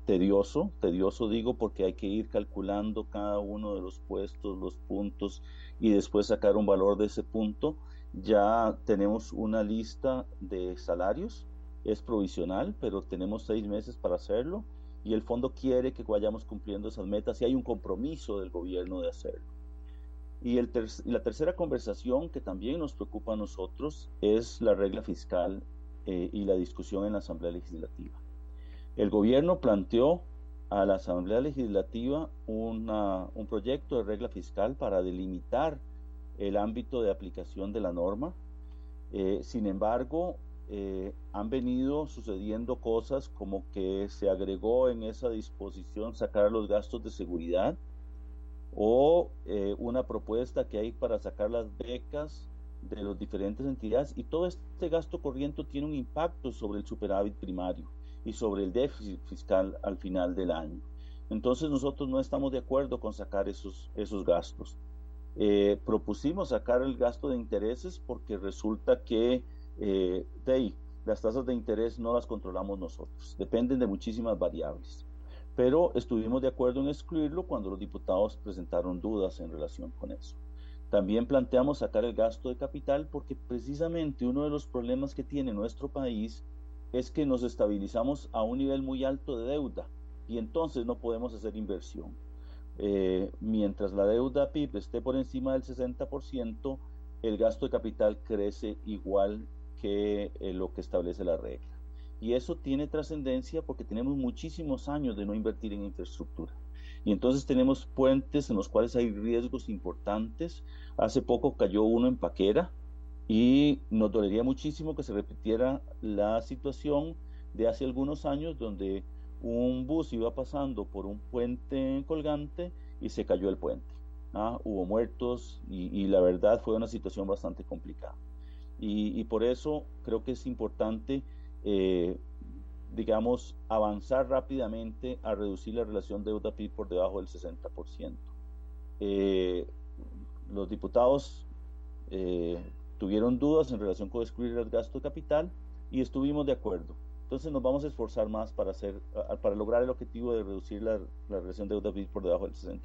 tedioso, tedioso digo porque hay que ir calculando cada uno de los puestos, los puntos y después sacar un valor de ese punto. Ya tenemos una lista de salarios es provisional, pero tenemos seis meses para hacerlo y el fondo quiere que vayamos cumpliendo esas metas y hay un compromiso del gobierno de hacerlo. Y el la tercera conversación que también nos preocupa a nosotros es la regla fiscal eh, y la discusión en la Asamblea Legislativa. El gobierno planteó a la Asamblea Legislativa una, un proyecto de regla fiscal para delimitar el ámbito de aplicación de la norma. Eh, sin embargo, eh, han venido sucediendo cosas como que se agregó en esa disposición sacar los gastos de seguridad o eh, una propuesta que hay para sacar las becas de las diferentes entidades y todo este gasto corriente tiene un impacto sobre el superávit primario y sobre el déficit fiscal al final del año. Entonces nosotros no estamos de acuerdo con sacar esos, esos gastos. Eh, propusimos sacar el gasto de intereses porque resulta que eh, de ahí, las tasas de interés no las controlamos nosotros, dependen de muchísimas variables. Pero estuvimos de acuerdo en excluirlo cuando los diputados presentaron dudas en relación con eso. También planteamos sacar el gasto de capital porque precisamente uno de los problemas que tiene nuestro país es que nos estabilizamos a un nivel muy alto de deuda y entonces no podemos hacer inversión. Eh, mientras la deuda PIB esté por encima del 60%, el gasto de capital crece igual que eh, lo que establece la regla. Y eso tiene trascendencia porque tenemos muchísimos años de no invertir en infraestructura. Y entonces tenemos puentes en los cuales hay riesgos importantes. Hace poco cayó uno en Paquera y nos dolería muchísimo que se repitiera la situación de hace algunos años donde un bus iba pasando por un puente colgante y se cayó el puente. ¿ah? Hubo muertos y, la verdad fue una situación bastante complicada. Y, por eso creo que es importante, eh, digamos, avanzar rápidamente a reducir la relación deuda-PIB por debajo del 60%. Eh, los diputados eh, tuvieron dudas en relación con excluir el gasto de capital y estuvimos de acuerdo. Entonces nos vamos a esforzar más para, hacer, para lograr el objetivo de reducir la, la relación deuda-PIB por debajo del 60%.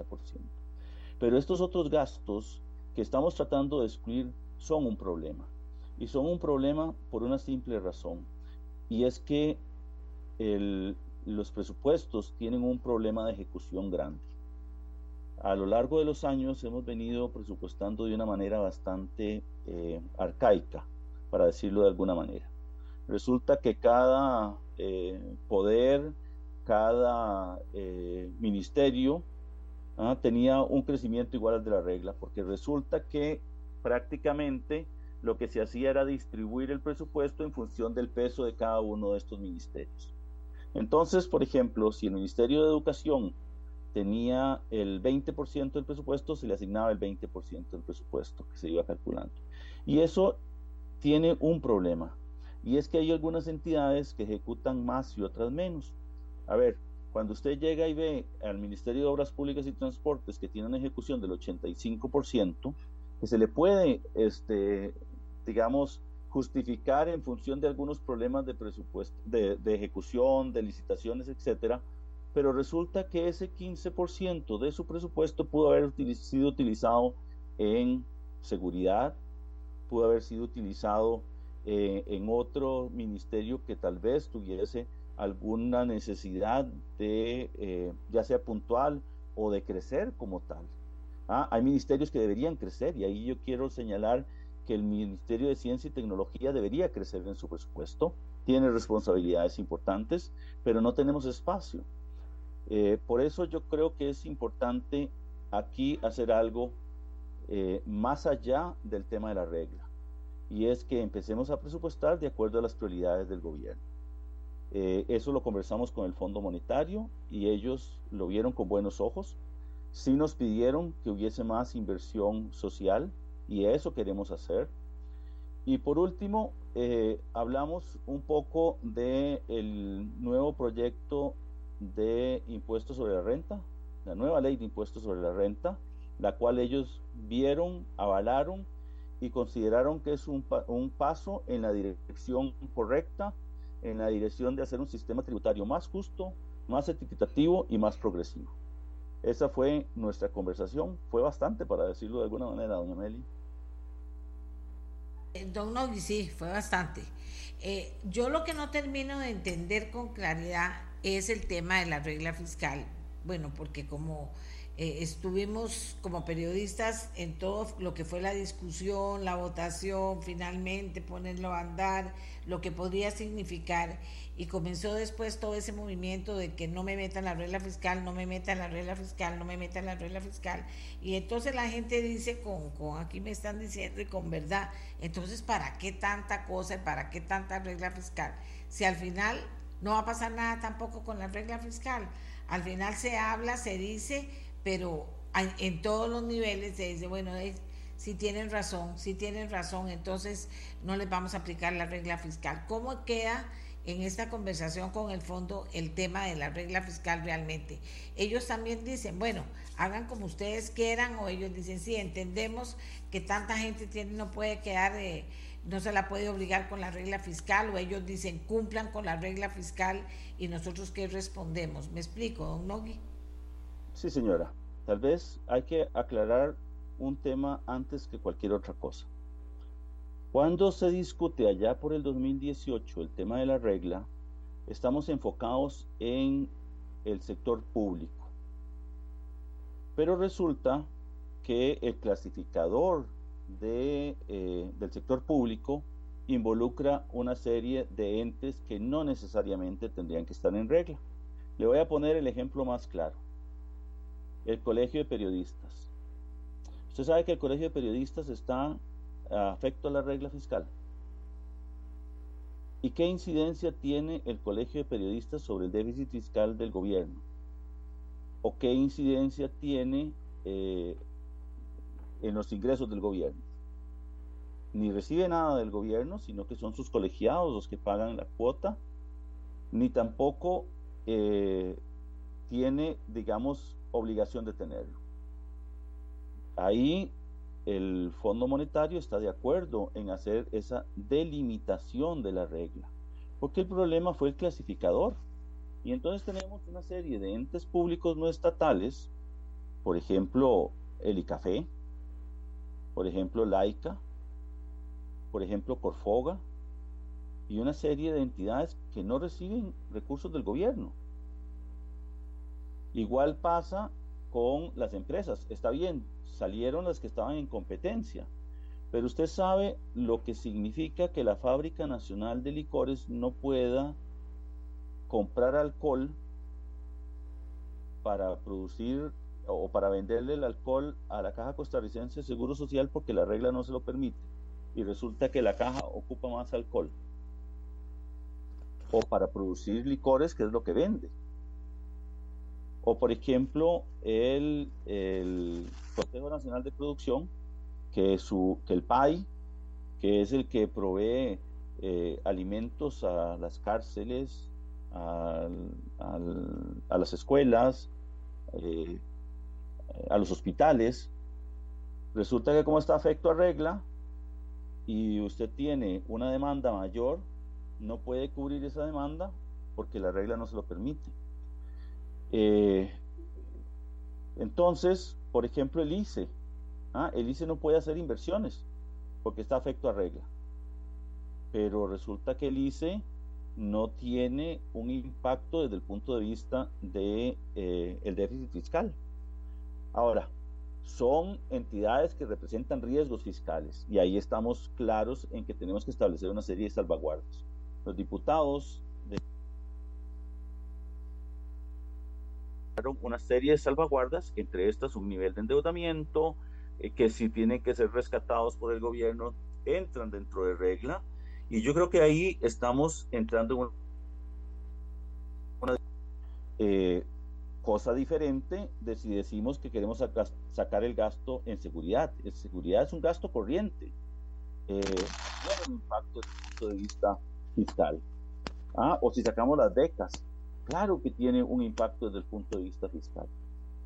Pero estos otros gastos que estamos tratando de excluir son un problema. Y son un problema por una simple razón. Y es que los presupuestos tienen un problema de ejecución grande. A lo largo de los años hemos venido presupuestando de una manera bastante eh, arcaica, para decirlo de alguna manera. Resulta que cada eh, poder, cada eh, ministerio ¿ah? tenía un crecimiento igual al de la regla, porque resulta que prácticamente lo que se hacía era distribuir el presupuesto en función del peso de cada uno de estos ministerios. Entonces, por ejemplo, si el Ministerio de Educación tenía el 20% del presupuesto, se le asignaba el 20% del presupuesto que se iba calculando. Y eso tiene un problema, y es que hay algunas entidades que ejecutan más y otras menos. A ver, cuando usted llega y ve al Ministerio de Obras Públicas y Transportes que tiene una ejecución del 85%, que se le puede, este, digamos, justificar en función de algunos problemas de presupuesto, de, ejecución, de licitaciones, etcétera, pero resulta que ese 15% de su presupuesto pudo haber sido utilizado en seguridad, pudo haber sido utilizado eh, en otro ministerio que tal vez tuviese alguna necesidad de, eh, ya sea puntual o de crecer como tal. Ah, hay ministerios que deberían crecer y ahí yo quiero señalar que el Ministerio de Ciencia y Tecnología debería crecer en su presupuesto, tiene responsabilidades importantes, pero no tenemos espacio. Eh, por eso yo creo que es importante aquí hacer algo más allá del tema de la regla y es que empecemos a presupuestar de acuerdo a las prioridades del gobierno. Eh, eso lo conversamos con el Fondo Monetario y ellos lo vieron con buenos ojos. Sí nos pidieron que hubiese más inversión social y eso queremos hacer. Y por último, eh, hablamos un poco del el nuevo proyecto de impuestos sobre la renta, la nueva ley de impuestos sobre la renta, la cual ellos vieron, avalaron y consideraron que es un, un paso en la dirección correcta, en la dirección de hacer un sistema tributario más justo, más equitativo y más progresivo. Esa fue nuestra conversación, fue bastante para decirlo de alguna manera, doña Meli. Eh, don Nogui, sí, fue bastante. Eh, yo lo que no termino de entender con claridad es el tema de la regla fiscal. Bueno, porque como eh, estuvimos como periodistas en todo lo que fue la discusión, la votación, finalmente ponerlo a andar, lo que podría significar. Y comenzó después todo ese movimiento de que no me metan la regla fiscal, no me metan la regla fiscal, no me metan la regla fiscal. Y entonces la gente dice, con, con aquí me están diciendo y con verdad, entonces ¿para qué tanta cosa y para qué tanta regla fiscal? Si al final no va a pasar nada tampoco con la regla fiscal. Al final se habla, se dice pero en todos los niveles se dice, bueno, si tienen razón, si tienen razón, entonces no les vamos a aplicar la regla fiscal. ¿Cómo queda en esta conversación con el fondo el tema de la regla fiscal realmente? Ellos también dicen, bueno, hagan como ustedes quieran, o ellos dicen, sí, entendemos que tanta gente tiene, no puede quedar, eh, no se la puede obligar con la regla fiscal, o ellos dicen, cumplan con la regla fiscal, y nosotros qué respondemos. ¿Me explico, don Nogui? Sí, señora. Tal vez hay que aclarar un tema antes que cualquier otra cosa. Cuando se discute allá por el 2018 el tema de la regla, estamos enfocados en el sector público. Pero resulta que el clasificador eh, del sector público involucra una serie de entes que no necesariamente tendrían que estar en regla. Le voy a poner el ejemplo más claro el Colegio de Periodistas. Usted sabe que el Colegio de Periodistas está afecto a la regla fiscal. ¿Y qué incidencia tiene el Colegio de Periodistas sobre el déficit fiscal del gobierno? ¿O qué incidencia tiene eh, en los ingresos del gobierno? Ni recibe nada del gobierno, sino que son sus colegiados los que pagan la cuota, ni tampoco eh, tiene, digamos, obligación de tenerlo. Ahí el Fondo Monetario está de acuerdo en hacer esa delimitación de la regla, porque el problema fue el clasificador. Y entonces tenemos una serie de entes públicos no estatales, por ejemplo, el ICAFE, por ejemplo, Laica, por ejemplo, Corfoga, y una serie de entidades que no reciben recursos del gobierno. Igual pasa con las empresas. Está bien, salieron las que estaban en competencia, pero usted sabe lo que significa que la Fábrica Nacional de Licores no pueda comprar alcohol para producir o para venderle el alcohol a la Caja Costarricense de Seguro Social porque la regla no se lo permite. Y resulta que la caja ocupa más alcohol. O para producir licores, que es lo que vende. O por ejemplo, el, Consejo Nacional de Producción, que, su, que el PAI, que es el que provee eh, alimentos a las cárceles, a las escuelas, eh, a los hospitales. Resulta que como está afecto a regla y usted tiene una demanda mayor, no puede cubrir esa demanda porque la regla no se lo permite. Eh, entonces, por ejemplo, el ICE. ¿ah? El ICE no puede hacer inversiones porque está afecto a regla. Pero resulta que el ICE no tiene un impacto desde el punto de vista de eh, déficit fiscal. Ahora, son entidades que representan riesgos fiscales y ahí estamos claros en que tenemos que establecer una serie de salvaguardas. Los diputados una serie de salvaguardas, entre estas un nivel de endeudamiento, eh, que si tienen que ser rescatados por el gobierno, entran dentro de regla. Y yo creo que ahí estamos entrando en una, eh, cosa diferente de si decimos que queremos sacar el gasto en seguridad. En seguridad es un gasto corriente. Eh, tiene un impacto desde el punto de vista fiscal. Ah, o si sacamos las becas, claro que tiene un impacto desde el punto de vista fiscal.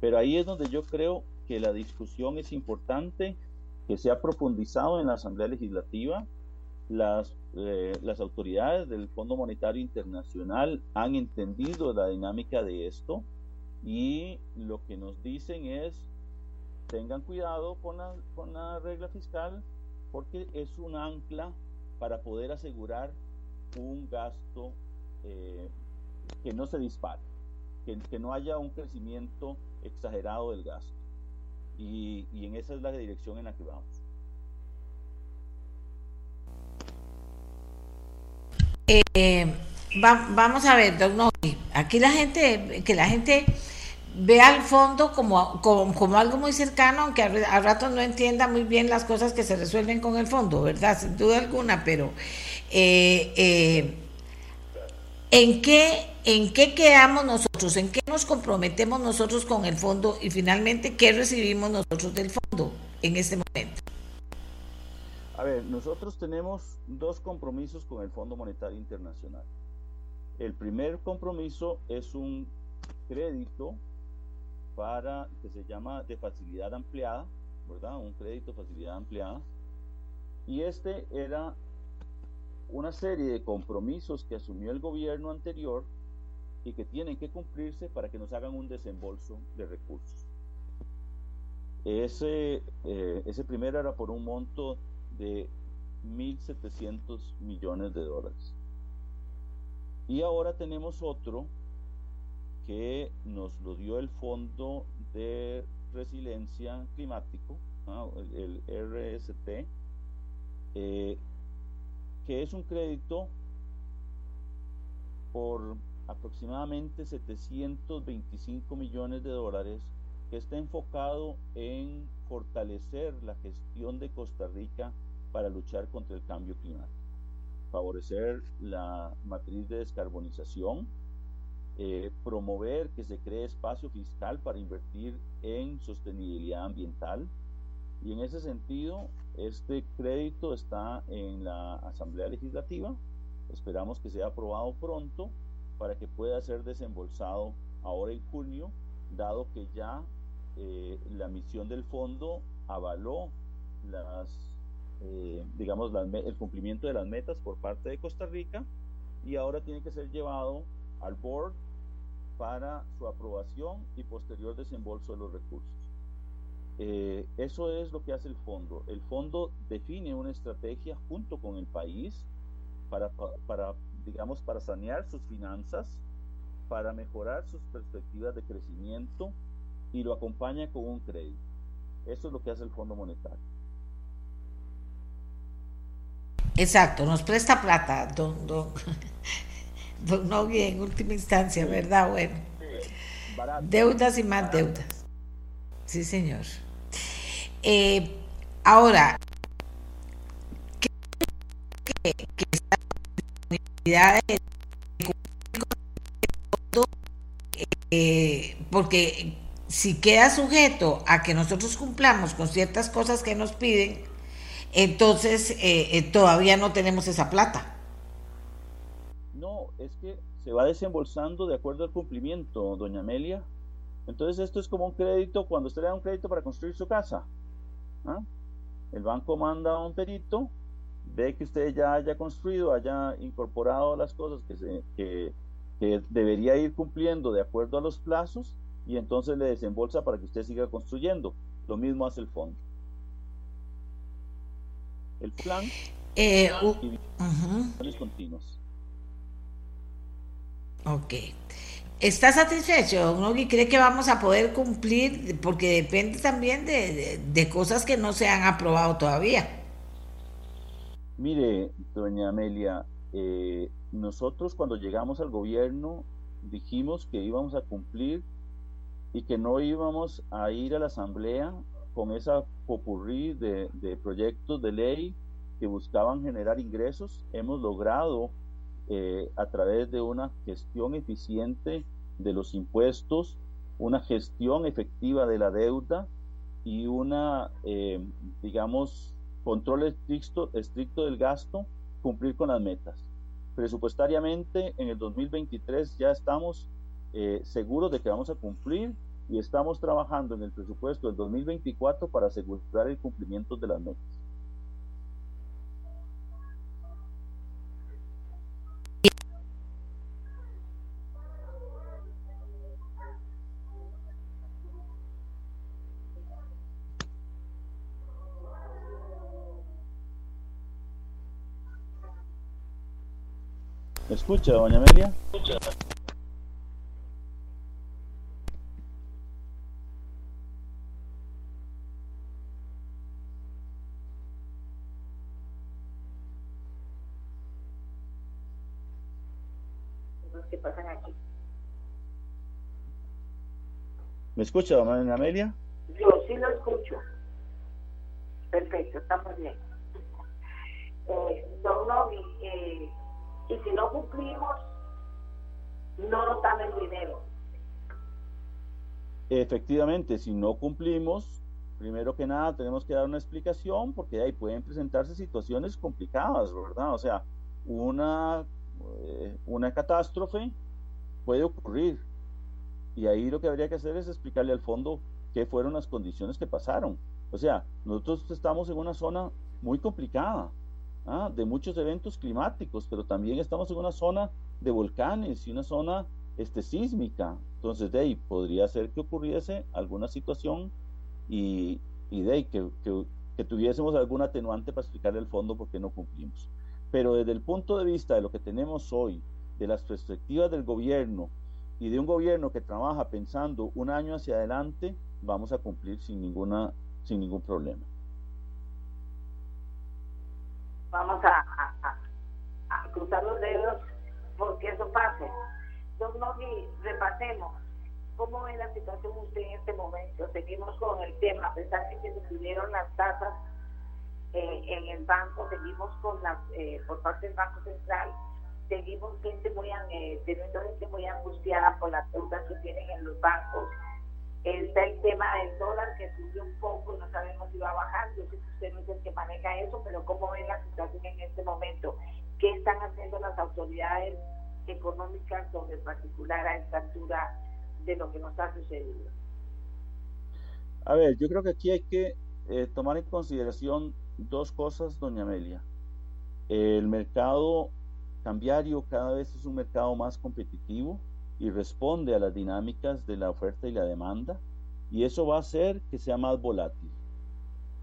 Pero ahí es donde yo creo que la discusión es importante, que se ha profundizado en la Asamblea Legislativa. Las, eh, autoridades del Fondo Monetario Internacional han entendido la dinámica de esto y lo que nos dicen es, tengan cuidado con la, con la regla fiscal porque es un ancla para poder asegurar un gasto eh, que no se dispare, que, no haya un crecimiento exagerado del gasto. Y, en esa es la dirección en la que vamos. Eh, vamos a ver, don aquí la gente, que la gente vea al fondo como, como, algo muy cercano, aunque a, rato no entienda muy bien las cosas que se resuelven con el fondo, ¿verdad? Sin duda alguna, pero eh, eh, ¿en qué ¿En qué quedamos nosotros? ¿En qué nos comprometemos nosotros con el fondo? Y finalmente, ¿qué recibimos nosotros del fondo en este momento? A ver, nosotros tenemos dos compromisos con el Fondo Monetario Internacional. El primer compromiso es un crédito para que se llama de facilidad ampliada, ¿verdad? Un crédito facilidad ampliada. Y este era una serie de compromisos que asumió el gobierno anterior y que tienen que cumplirse para que nos hagan un desembolso de recursos. Ese, eh, ese primero era por un monto de 1.700 millones de dólares. Y ahora tenemos otro que nos lo dio el Fondo de Resiliencia Climático, el, RST, eh, que es un crédito por aproximadamente 725 millones de dólares que está enfocado en fortalecer la gestión de Costa Rica para luchar contra el cambio climático. favorecer la matriz de descarbonización, eh, promover que se cree espacio fiscal para invertir en sostenibilidad ambiental. Y en ese sentido, este crédito está en la Asamblea Legislativa. Esperamos que sea aprobado pronto para que pueda ser desembolsado ahora en junio, dado que ya eh, la misión del fondo avaló eh, digamos, el cumplimiento de las metas por parte de Costa Rica y ahora tiene que ser llevado al board para su aprobación y posterior desembolso de los recursos. Eh, eso es lo que hace el fondo. El fondo define una estrategia junto con el país para, para, digamos, para sanear sus finanzas, para mejorar sus perspectivas de crecimiento y lo acompaña con un crédito. Eso es lo que hace el Fondo Monetario. Exacto, nos presta plata, don, don, don Nogui en última instancia, ¿verdad? Bueno, deudas y más deudas. Sí, señor. Eh, ahora, ¿qué, que, que eh, porque si queda sujeto a que nosotros cumplamos con ciertas cosas que nos piden, entonces eh, eh, todavía no tenemos esa plata. No, es que se va desembolsando de acuerdo al cumplimiento, doña Amelia. Entonces esto es como un crédito cuando usted le da un crédito para construir su casa. ¿Ah? El banco manda a un perito, ve que usted ya haya construido, haya incorporado las cosas que, se, que, que debería ir cumpliendo de acuerdo a los plazos y entonces le desembolsa para que usted siga construyendo. Lo mismo hace el fondo. El plan eh, y continuos. Ok. ¿Está satisfecho, Nogui? ¿Cree que vamos a poder cumplir? Porque depende también de, de, cosas que no se han aprobado todavía. Mire, doña Amelia, eh, nosotros cuando llegamos al gobierno dijimos que íbamos a cumplir y que no íbamos a ir a la asamblea con esa popurrí de, de proyectos de ley que buscaban generar ingresos. Hemos logrado eh, a través de una gestión eficiente de los impuestos, una gestión efectiva de la deuda y una, eh, digamos, control estricto, estricto del gasto, cumplir con las metas. Presupuestariamente en el 2023 ya estamos eh, seguros de que vamos a cumplir y estamos trabajando en el presupuesto del 2024 para asegurar el cumplimiento de las metas. ¿Me escucha, doña Amelia? que pasan aquí. ¿Me escucha, doña Amelia? Yo sí lo escucho. Perfecto, estamos bien. Eh, don Novi, eh, y si no cumplimos, no nos dan el dinero. Efectivamente, si no cumplimos, primero que nada tenemos que dar una explicación porque ahí pueden presentarse situaciones complicadas, ¿verdad? O sea, una eh, una catástrofe puede ocurrir. Y ahí lo que habría que hacer es explicarle al fondo qué fueron las condiciones que pasaron. O sea, nosotros estamos en una zona muy complicada, ¿ah? de muchos eventos climáticos, pero también estamos en una zona de volcanes y una zona este, sísmica. Entonces, de ahí podría ser que ocurriese alguna situación y, y de ahí que, que, que tuviésemos algún atenuante para explicarle al fondo por qué no cumplimos. Pero desde el punto de vista de lo que tenemos hoy, de las perspectivas del gobierno y de un gobierno que trabaja pensando un año hacia adelante, vamos a cumplir sin ninguna sin ningún problema. Vamos a, a, cruzar los dedos porque eso pase. Don Nogui, repasemos. ¿Cómo ve la situación usted en este momento? Seguimos con el tema, a pesar de que se subieron las tasas eh, en el banco, seguimos con la, eh, por parte del Banco Central, seguimos gente muy, eh, teniendo gente muy angustiada por las deudas que tienen en los bancos. Está el tema del dólar que subió un poco, no sabemos si va a bajar. Yo sé que usted no es el que maneja eso, pero ¿cómo ven la situación en este momento? ¿Qué están haciendo las autoridades económicas sobre particular a esta altura de lo que nos ha sucedido? A ver, yo creo que aquí hay que eh, tomar en consideración dos cosas, doña Amelia. El mercado cambiario cada vez es un mercado más competitivo y responde a las dinámicas de la oferta y la demanda y eso va a hacer que sea más volátil.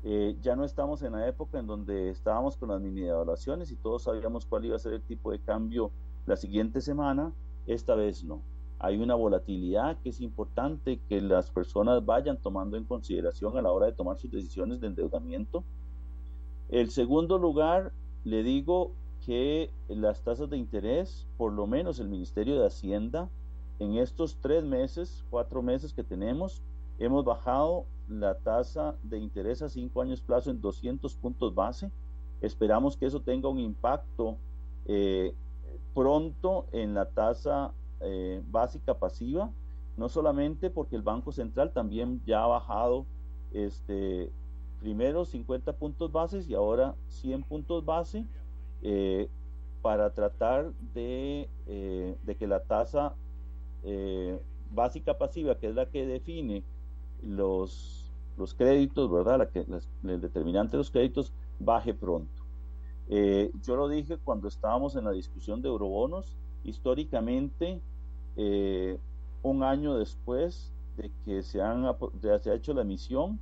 Eh, ya no estamos en la época en donde estábamos con las mini evaluaciones y todos sabíamos cuál iba a ser el tipo de cambio la siguiente semana, esta vez no. Hay una volatilidad que es importante que las personas vayan tomando en consideración a la hora de tomar sus decisiones de endeudamiento. El segundo lugar, le digo que las tasas de interés, por lo menos el Ministerio de Hacienda, en estos tres meses, cuatro meses que tenemos, hemos bajado la tasa de interés a cinco años plazo en 200 puntos base. Esperamos que eso tenga un impacto eh, pronto en la tasa eh, básica pasiva, no solamente porque el Banco Central también ya ha bajado este, primero 50 puntos bases y ahora 100 puntos base eh, para tratar de, de, que la tasa básica pasiva, que es la que define los, los créditos, ¿verdad? La que, el determinante de los créditos baje pronto. Eh, yo lo dije cuando estábamos en la discusión de eurobonos, históricamente, eh, un año después de que se, han, se ha hecho la emisión,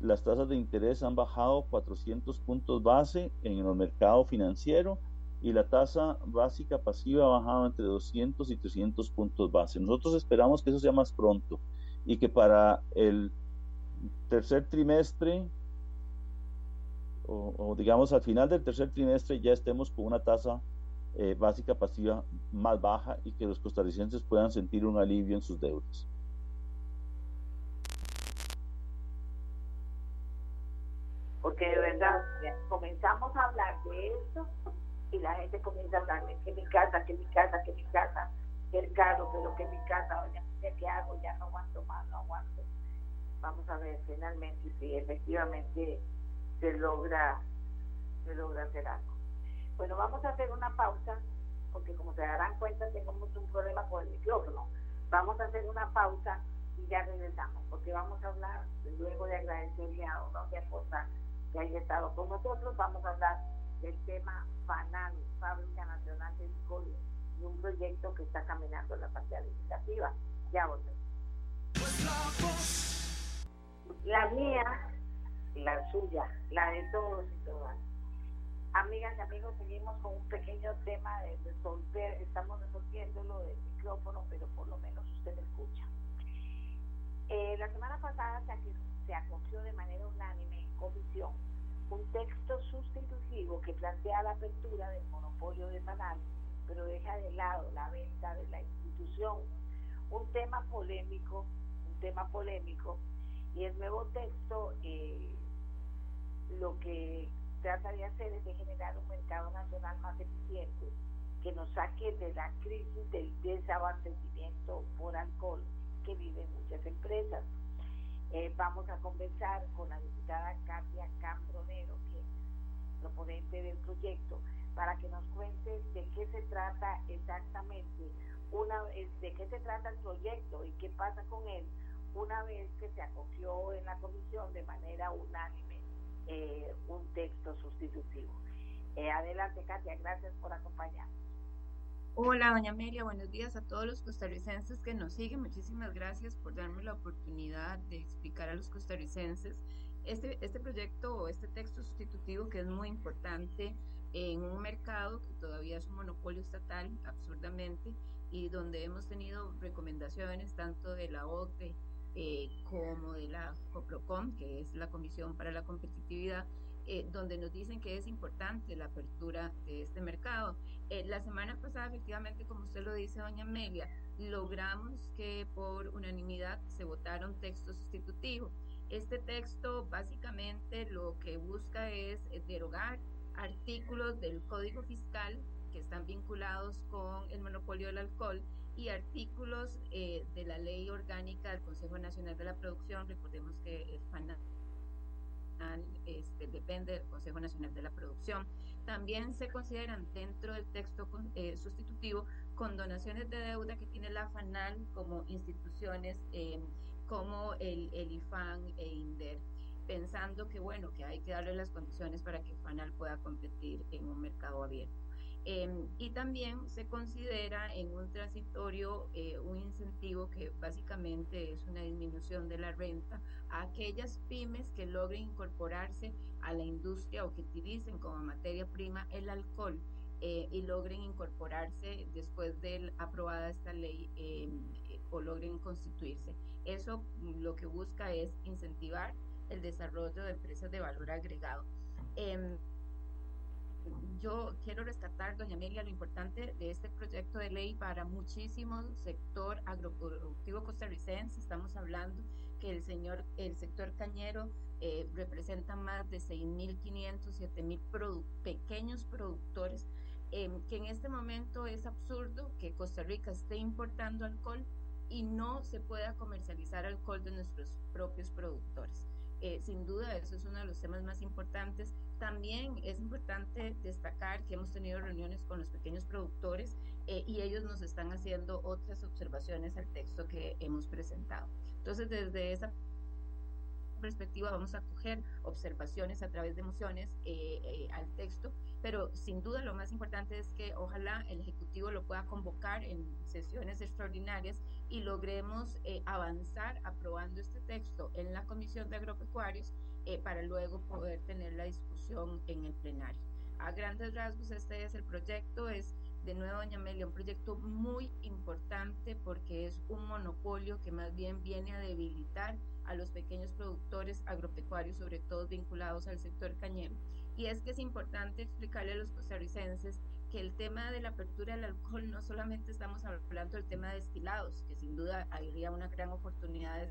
las tasas de interés han bajado 400 puntos base en el mercado financiero y la tasa básica pasiva ha bajado entre 200 y 300 puntos base. Nosotros esperamos que eso sea más pronto y que para el tercer trimestre o, digamos al final del tercer trimestre ya estemos con una tasa eh, básica pasiva más baja y que los costarricenses puedan sentir un alivio en sus deudas. Porque de verdad, comenzamos a hablar de esto y la gente comienza a hablar de que mi casa, que mi casa, que mi casa, que el pero que mi casa, oye, ¿qué hago? Ya no aguanto más, no aguanto. Vamos a ver finalmente si efectivamente se logra, se logra hacer algo. Bueno, vamos a hacer una pausa, porque como se darán cuenta, tenemos un problema con el micrófono. Vamos a hacer una pausa y ya regresamos, porque vamos a hablar, luego de agradecerle a Don Acosta que haya estado con nosotros, vamos a hablar del tema FANAL, Fábrica Nacional de Licor, y un proyecto que está caminando en la parte legislativa. Ya volvemos. La mía, la suya, la de todos y todas. Amigas y amigos, seguimos con un pequeño tema de resolver, estamos resolviéndolo del micrófono, pero por lo menos usted escucha. Eh, la semana pasada se, se acogió de manera unánime en comisión un texto sustitutivo que plantea la apertura del monopolio de Panal, pero deja de lado la venta de la institución. Un tema polémico, un tema polémico, y el nuevo texto eh, lo que trata de hacer es de generar un mercado nacional más eficiente que nos saque de la crisis del desabastecimiento por alcohol que viven muchas empresas. Eh, vamos a conversar con la diputada Katia Cambronero, que es proponente del proyecto, para que nos cuente de qué se trata exactamente, una de qué se trata el proyecto y qué pasa con él una vez que se acogió en la comisión de manera unánime eh, un texto sustitutivo. Eh, adelante, Katia, gracias por acompañarnos. Hola, doña Amelia, buenos días a todos los costarricenses que nos siguen. Muchísimas gracias por darme la oportunidad de explicar a los costarricenses este, este proyecto o este texto sustitutivo que es muy importante en un mercado que todavía es un monopolio estatal, absurdamente, y donde hemos tenido recomendaciones tanto de la OCDE eh, como de la COPROCOM, que es la Comisión para la Competitividad, eh, donde nos dicen que es importante la apertura de este mercado. Eh, la semana pasada, efectivamente, como usted lo dice, doña Amelia, logramos que por unanimidad se votara un texto sustitutivo. Este texto básicamente lo que busca es eh, derogar artículos del Código Fiscal que están vinculados con el monopolio del alcohol y artículos eh, de la Ley Orgánica del Consejo Nacional de la Producción. Recordemos que el FANA este, depende del Consejo Nacional de la Producción. También se consideran dentro del texto eh, sustitutivo condonaciones de deuda que tiene la FANAL como instituciones eh, como el, el IFAN e INDER pensando que bueno, que hay que darle las condiciones para que FANAL pueda competir en un mercado abierto. Em, y también se considera en un transitorio eh, un incentivo que básicamente es una disminución de la renta a aquellas pymes que logren incorporarse a la industria o que utilicen como materia prima el alcohol eh, y logren incorporarse después de aprobada esta ley em, o logren constituirse. Eso lo que busca es incentivar el desarrollo de empresas de valor agregado. Yo quiero rescatar, doña Amelia, lo importante de este proyecto de ley para muchísimo sector agroproductivo costarricense. Estamos hablando que el señor, el sector cañero eh, representa más de 6.500, 7.000 pequeños productores, em, que en este momento es absurdo que Costa Rica esté importando alcohol y no se pueda comercializar alcohol de nuestros propios productores. Eh, sin duda, eso es uno de los temas más importantes. También es importante destacar que hemos tenido reuniones con los pequeños productores eh, y ellos nos están haciendo otras observaciones al texto que hemos presentado. Entonces, desde esa perspectiva vamos a coger observaciones a través de mociones eh, al texto, pero sin duda lo más importante es que ojalá el Ejecutivo lo pueda convocar en sesiones extraordinarias y logremos eh, avanzar aprobando este texto en la Comisión de Agropecuarios eh, para luego poder tener la discusión en el plenario. A grandes rasgos, este es el proyecto, es de nuevo, doña Amelia, un proyecto muy importante porque es un monopolio que más bien viene a debilitar a los pequeños productores agropecuarios, sobre todo vinculados al sector cañero. Y es que es importante explicarle a los costarricenses que el tema de la apertura del alcohol no solamente estamos hablando del tema de destilados, que sin duda habría una gran oportunidad de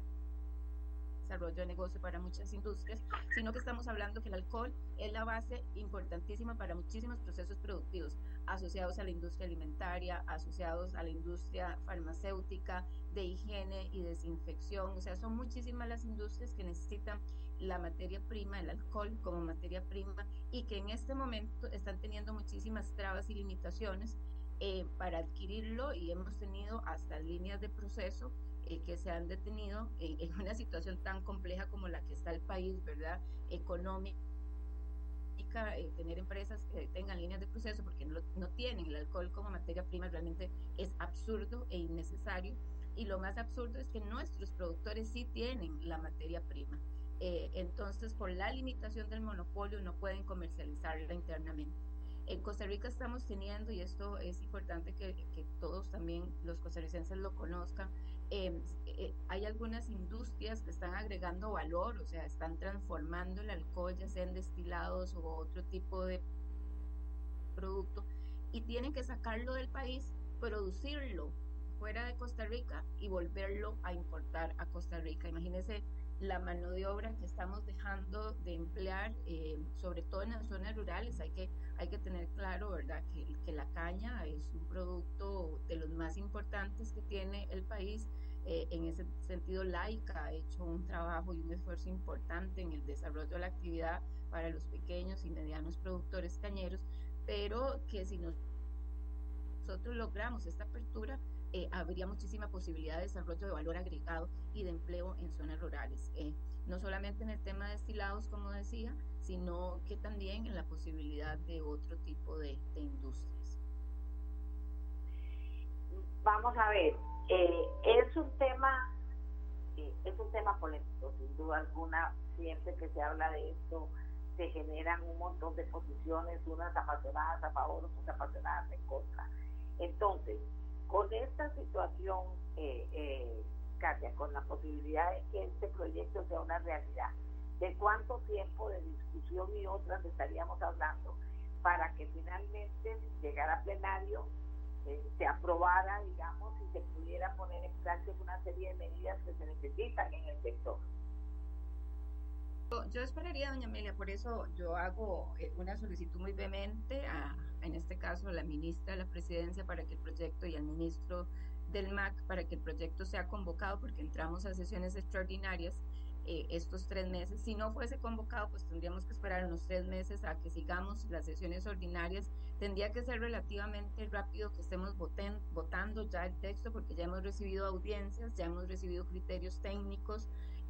desarrollo de negocio para muchas industrias, sino que estamos hablando que el alcohol es la base importantísima para muchísimos procesos productivos asociados a la industria alimentaria, asociados a la industria farmacéutica, de higiene y desinfección. O sea, son muchísimas las industrias que necesitan la materia prima, el alcohol como materia prima, y que en este momento están teniendo muchísimas trabas y limitaciones eh, para adquirirlo y hemos tenido hasta líneas de proceso eh, que se han detenido en, una situación tan compleja como la que está el país, ¿verdad? Económica. Eh, tener empresas que tengan líneas de proceso porque no, no tienen el alcohol como materia prima realmente es absurdo e innecesario y lo más absurdo es que nuestros productores sí tienen la materia prima eh, entonces, por la limitación del monopolio, no pueden comercializarla internamente. En Costa Rica estamos teniendo, y esto es importante que, todos también los costarricenses lo conozcan, em, eh, hay algunas industrias que están agregando valor, o sea, están transformando el alcohol, ya sea en destilados o otro tipo de producto, y tienen que sacarlo del país, producirlo fuera de Costa Rica y volverlo a importar a Costa Rica. Imagínense la mano de obra que estamos dejando de emplear, eh, sobre todo en las zonas rurales, hay que, hay que tener claro, ¿verdad?, que, que, la caña es un producto de los más importantes que tiene el país. Eh, en ese sentido, Laica ha hecho un trabajo y un esfuerzo importante en el desarrollo de la actividad para los pequeños y medianos productores cañeros, pero que si nosotros logramos esta apertura, eh, habría muchísima posibilidad de desarrollo de valor agregado y de empleo en zonas rurales. Eh, no solamente en el tema de destilados, como decía, sino que también en la posibilidad de otro tipo de, industrias. Vamos a ver, eh, es un tema, es un tema polémico, sin duda alguna, siempre que se habla de esto se generan un montón de posiciones, unas apasionadas a favor, otras apasionadas en contra. Entonces, con esta situación, eh, eh, Katia, con la posibilidad de que este proyecto sea una realidad, ¿de cuánto tiempo de discusión y otras estaríamos hablando para que finalmente llegara a plenario, eh, se aprobara, digamos, y se pudiera poner en práctica una serie de medidas que se necesitan en el sector? Yo esperaría, doña Amelia, por eso yo hago eh, una solicitud muy vehemente a, en este caso, a la ministra de la presidencia para que el proyecto y al ministro del MAC para que el proyecto sea convocado, porque entramos a sesiones extraordinarias eh, estos tres meses. Si no fuese convocado, pues tendríamos que esperar unos tres meses a que sigamos las sesiones ordinarias. Tendría que ser relativamente rápido que estemos voten, votando ya el texto, porque ya hemos recibido audiencias, ya hemos recibido criterios técnicos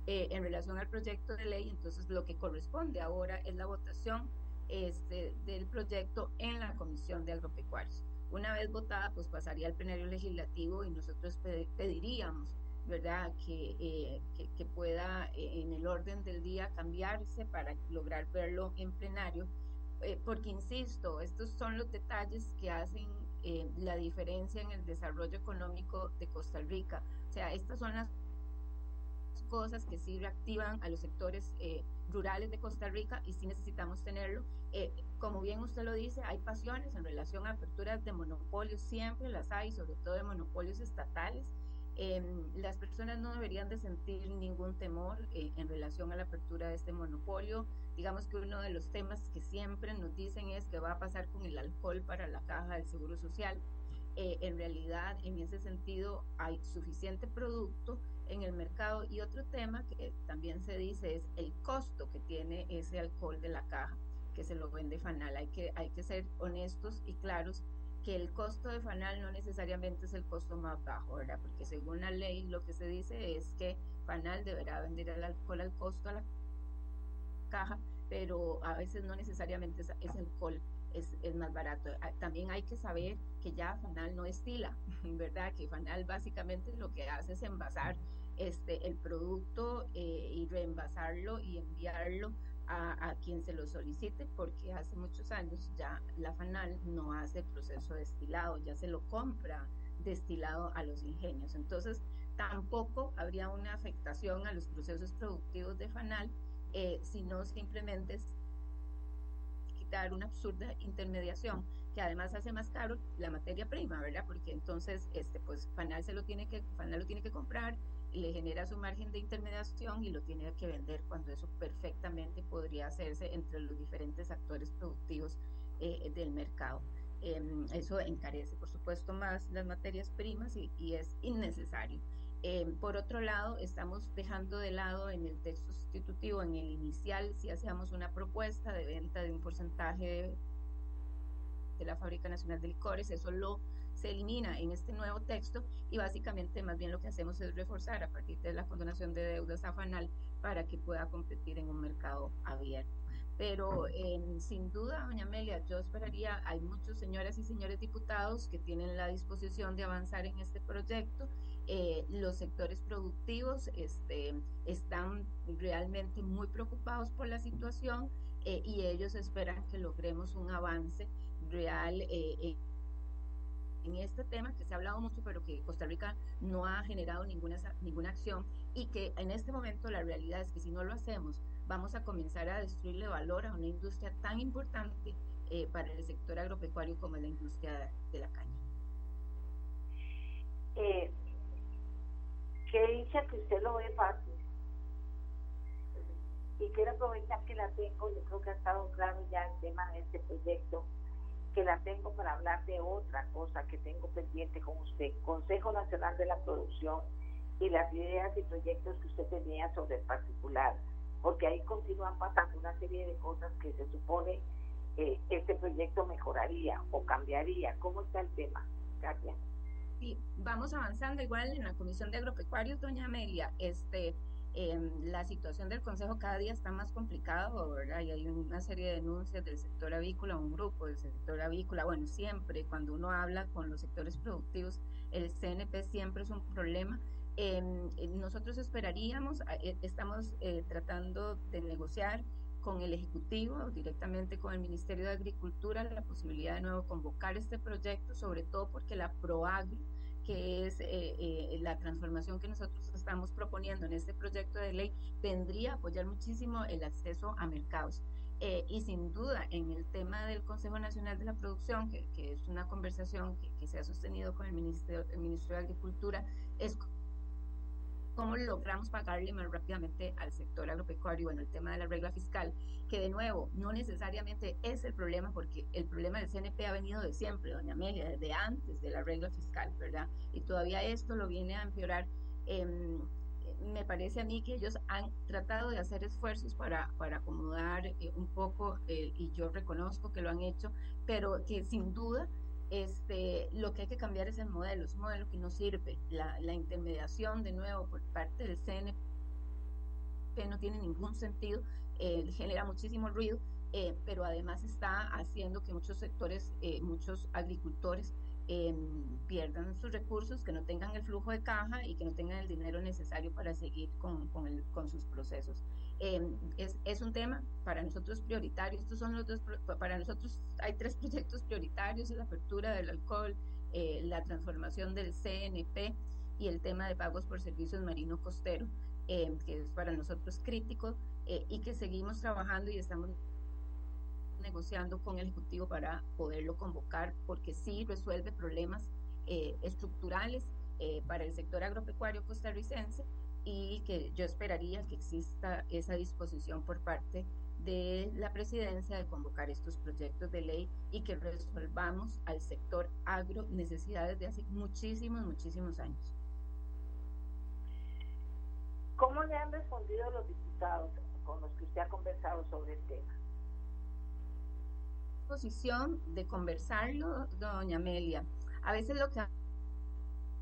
eh, en relación al proyecto de ley. Entonces, lo que corresponde ahora es la votación este, del proyecto en la Comisión de Agropecuarios. Una vez votada, pues pasaría al plenario legislativo y nosotros pediríamos ¿verdad? Que, eh, que, pueda eh, en el orden del día cambiarse para lograr verlo en plenario, eh, porque insisto, estos son los detalles que hacen la diferencia en el desarrollo económico de Costa Rica. O sea, estas son las cosas que sí reactivan a los sectores rurales de Costa Rica y sí necesitamos tenerlo. como bien usted lo dice, hay pasiones en relación a aperturas de monopolios, siempre las hay, sobre todo de monopolios estatales Em, las personas no deberían de sentir ningún temor eh, en relación a la apertura de este monopolio. Digamos que uno de los temas que siempre nos dicen es que va a pasar con el alcohol para la caja del Seguro Social. Eh, en realidad, en ese sentido, hay suficiente producto en el mercado. Y otro tema que también se dice es el costo que tiene ese alcohol de la caja que se lo vende Fanal. Hay que, hay que ser honestos y claros que el costo de Fanal no necesariamente es el costo más bajo, ¿verdad? Porque según la ley lo que se dice es que Fanal deberá vender el alcohol al costo a la caja, pero a veces no necesariamente ese alcohol es, es, más barato. Ah, también hay que saber que ya Fanal no estila, ¿verdad? Que Fanal básicamente lo que hace es envasar este, el producto eh, y reenvasarlo y enviarlo a, quien se lo solicite, porque hace muchos años ya la FANAL no hace proceso destilado, ya se lo compra destilado a los ingenios. Entonces, tampoco habría una afectación a los procesos productivos de FANAL, eh, sino simplemente quitar una absurda intermediación que además hace más caro la materia prima, ¿verdad? Porque entonces, este, pues FANAL se lo tiene que, FANAL lo tiene que comprar, le genera su margen de intermediación y lo tiene que vender cuando eso perfectamente podría hacerse entre los diferentes actores productivos eh, del mercado. Em, eso encarece, por supuesto, más las materias primas y, es innecesario. Em, por otro lado, estamos dejando de lado en el texto sustitutivo, en el inicial, si hacíamos una propuesta de venta de un porcentaje de, de la Fábrica Nacional de Licores, eso lo se elimina en este nuevo texto y básicamente más bien lo que hacemos es reforzar a partir de la condonación de deudas a FANAL para que pueda competir en un mercado abierto. Pero sin duda, doña Amelia, yo esperaría, hay muchos señoras y señores diputados que tienen la disposición de avanzar en este proyecto. Eh, los sectores productivos este, están realmente muy preocupados por la situación eh, y ellos esperan que logremos un avance real eh, en este tema que se ha hablado mucho, pero que Costa Rica no ha generado ninguna, ninguna acción y que en este momento la realidad es que si no lo hacemos, vamos a comenzar a destruirle valor a una industria tan importante eh, para el sector agropecuario como es la industria de la caña. Eh, qué dicha que usted lo ve fácil. Y quiero aprovechar que la tengo, yo creo que ha estado claro ya el tema de este proyecto que la tengo para hablar de otra cosa que tengo pendiente con usted, Consejo Nacional de la Producción y las ideas y proyectos que usted tenía sobre el particular, porque ahí continúan pasando una serie de cosas que se supone eh, este proyecto mejoraría o cambiaría. ¿Cómo está el tema, Katia? Sí, vamos avanzando igual en la Comisión de Agropecuarios, doña Amelia. Este, Em, la situación del Consejo cada día está más complicado, ¿verdad? Y hay una serie de denuncias del sector avícola, un grupo del sector avícola. Bueno, siempre cuando uno habla con los sectores productivos, el CNP siempre es un problema. Em, nosotros esperaríamos, eh, estamos eh, tratando de negociar con el Ejecutivo, directamente con el Ministerio de Agricultura, la posibilidad de nuevo convocar este proyecto, sobre todo porque la PROAGRI, que es eh, eh, la transformación que nosotros estamos proponiendo en este proyecto de ley, tendría apoyar muchísimo el acceso a mercados. Eh, y sin duda, en el tema del Consejo Nacional de la Producción, que, es una conversación que, se ha sostenido con el Ministerio, el Ministerio de Agricultura, es cómo logramos pagarle más rápidamente al sector agropecuario. Bueno, el tema de la regla fiscal, que de nuevo no necesariamente es el problema, porque el problema del CNP ha venido de siempre, doña Amelia, desde antes de la regla fiscal, ¿verdad? Y todavía esto lo viene a empeorar. Eh, me parece a mí que ellos han tratado de hacer esfuerzos para, para acomodar eh, un poco, eh, y yo reconozco que lo han hecho, pero que sin duda este, lo que hay que cambiar es el modelo, es un modelo que no sirve. La, la intermediación, de nuevo, por parte del CNP no tiene ningún sentido, eh, genera muchísimo ruido, eh, pero además está haciendo que muchos sectores, eh, muchos agricultores em, pierdan sus recursos, que no tengan el flujo de caja y que no tengan el dinero necesario para seguir con, con, el, con sus procesos. Eh, es, es, un tema para nosotros prioritario. Estos son los dos, para nosotros hay tres proyectos prioritarios, la apertura del alcohol, eh, la transformación del CNP y el tema de pagos por servicios marino costero, eh, que es para nosotros crítico y que seguimos trabajando y estamos negociando con el Ejecutivo para poderlo convocar, porque sí resuelve problemas estructurales para el sector agropecuario costarricense y que yo esperaría que exista esa disposición por parte de la presidencia de convocar estos proyectos de ley y que resolvamos al sector agro necesidades de hace muchísimos, muchísimos años. ¿Cómo le han respondido los diputados con los que usted ha conversado sobre el tema? Posición de conversarlo, doña Amelia. A veces lo que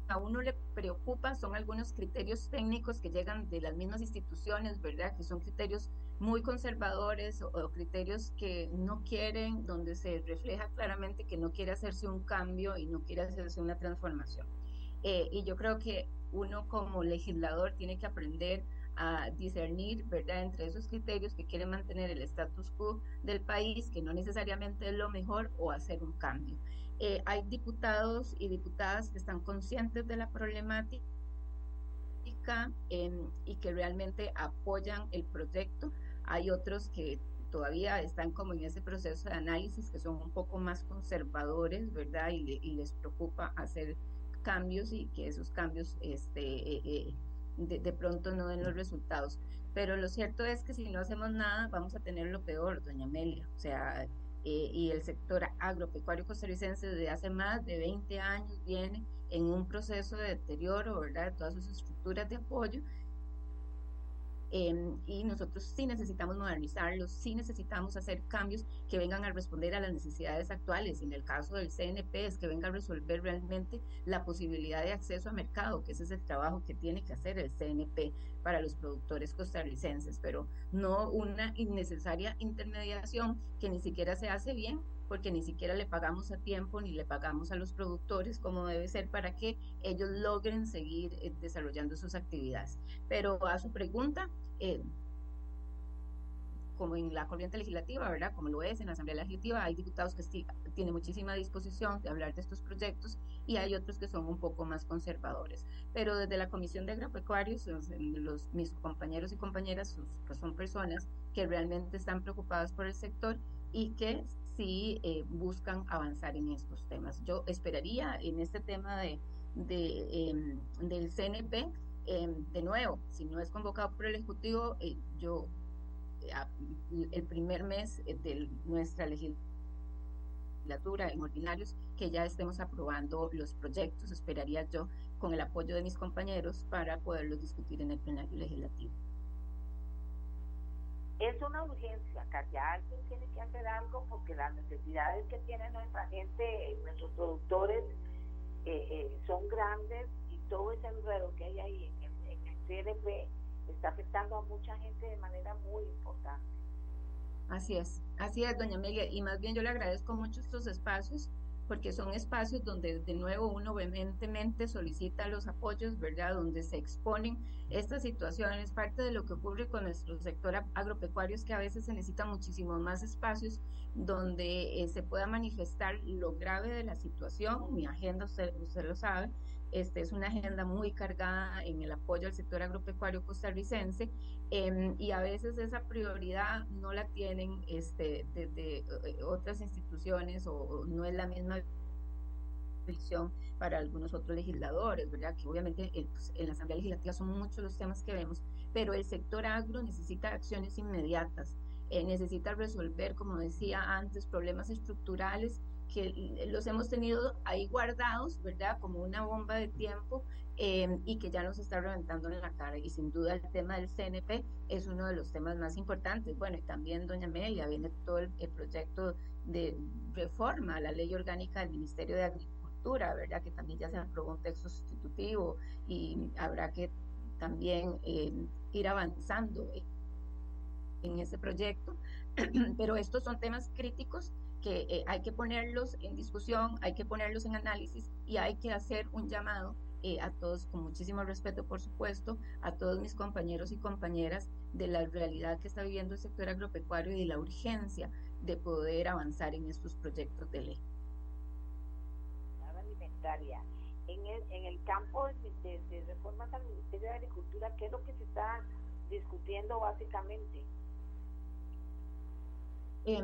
a uno le preocupa son algunos criterios técnicos que llegan de las mismas instituciones, ¿verdad? Que son criterios muy conservadores o, criterios que no quieren, donde se refleja claramente que no quiere hacerse un cambio y no quiere hacerse una transformación. Eh, y yo creo que uno como legislador tiene que aprender a discernir, ¿verdad?, entre esos criterios que quieren mantener el status quo del país, que no necesariamente es lo mejor, o hacer un cambio. Eh, hay diputados y diputadas que están conscientes de la problemática eh, y que realmente apoyan el proyecto. Hay otros que todavía están como en ese proceso de análisis, que son un poco más conservadores, ¿verdad? Y, y les preocupa hacer cambios y que esos cambios este, eh, eh, de, de, pronto no den los resultados. Pero lo cierto es que si no hacemos nada, vamos a tener lo peor, doña Amelia. O sea, eh, y el sector agropecuario costarricense desde hace más de 20 años viene en un proceso de deterioro, ¿verdad?, de todas sus estructuras de apoyo. Eh, y nosotros sí necesitamos modernizarlos, sí necesitamos hacer cambios que vengan a responder a las necesidades actuales. En el caso del CNP es que venga a resolver realmente la posibilidad de acceso a mercado, que ese es el trabajo que tiene que hacer el CNP para los productores costarricenses, pero no una innecesaria intermediación que ni siquiera se hace bien porque ni siquiera le pagamos a tiempo ni le pagamos a los productores como debe ser para que ellos logren seguir eh, desarrollando sus actividades. Pero a su pregunta, eh, como en la corriente legislativa, ¿verdad? Como lo es en la Asamblea Legislativa, hay diputados que tienen muchísima disposición de hablar de estos proyectos y hay otros que son un poco más conservadores. Pero desde la Comisión de Agropecuarios, los, los mis compañeros y compañeras pues son personas que realmente están preocupadas por el sector y que sí eh, buscan avanzar en estos temas. Yo esperaría en este tema de, de eh, del CNP, eh, de nuevo, si no es convocado por el Ejecutivo, eh, yo el primer mes de nuestra legislatura en ordinarios que ya estemos aprobando los proyectos, esperaría yo, con el apoyo de mis compañeros para poderlos discutir en el plenario legislativo. Es una urgencia, Katia, alguien tiene que hacer algo porque las necesidades que tiene nuestra gente, nuestros productores, eh, eh, son grandes y todo ese enredo que hay ahí en el, en el CDP está afectando a mucha gente de manera muy importante. Así es, así es, doña Amelia, y más bien yo le agradezco mucho estos espacios porque son espacios donde de nuevo uno vehementemente solicita los apoyos, ¿verdad? Donde se exponen estas situaciones. Parte de lo que ocurre con nuestro sector agropecuario es que a veces se necesitan muchísimos más espacios donde eh, se pueda manifestar lo grave de la situación. Mi agenda, usted, usted lo sabe, este, es una agenda muy cargada en el apoyo al sector agropecuario costarricense eh, y a veces esa prioridad no la tienen este, desde eh, otras instituciones o, no es la misma visión para algunos otros legisladores, ¿verdad? Que obviamente eh, pues, en la Asamblea Legislativa son muchos los temas que vemos, pero el sector agro necesita acciones inmediatas, eh, necesita resolver, como decía antes, problemas estructurales que los hemos tenido ahí guardados, ¿verdad? Como una bomba de tiempo eh, y que ya nos está reventando en la cara. Y sin duda el tema del CNP es uno de los temas más importantes. Bueno, y también, doña Amelia, viene todo el, proyecto de reforma a la ley orgánica del Ministerio de Agricultura, ¿verdad? Que también ya se aprobó un texto sustitutivo y habrá que también eh, ir avanzando en ese proyecto. Pero estos son temas críticos que eh, hay que ponerlos en discusión, hay que ponerlos en análisis y hay que hacer un llamado eh, a todos, con muchísimo respeto, por supuesto, a todos mis compañeros y compañeras de la realidad que está viviendo el sector agropecuario y de la urgencia de poder avanzar en estos proyectos de ley. Alimentaria. En el, en el campo de, de reformas al Ministerio de Agricultura, ¿qué es lo que se está discutiendo básicamente? Eh,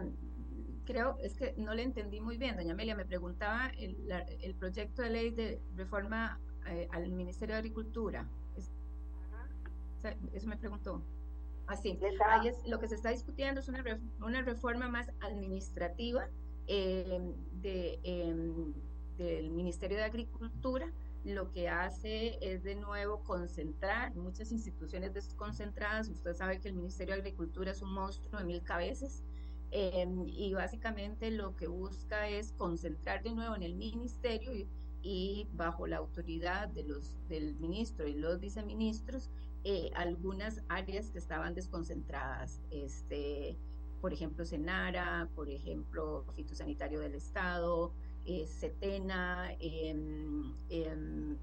creo, es que no le entendí muy bien, doña Amelia, me preguntaba el, el proyecto de ley de reforma eh, al Ministerio de Agricultura. eso me preguntó. Así, ahí es, lo que se está discutiendo es una, una reforma más administrativa eh, de, em, del Ministerio de Agricultura. Lo que hace es de nuevo concentrar muchas instituciones desconcentradas. Usted sabe que el Ministerio de Agricultura es un monstruo de mil cabezas Em, y básicamente lo que busca es concentrar de nuevo en el ministerio y, bajo la autoridad de los, del ministro y los viceministros eh, algunas áreas que estaban desconcentradas. Este, por ejemplo, Senara, por ejemplo, Fitosanitario del Estado, eh, CETENA, em, em,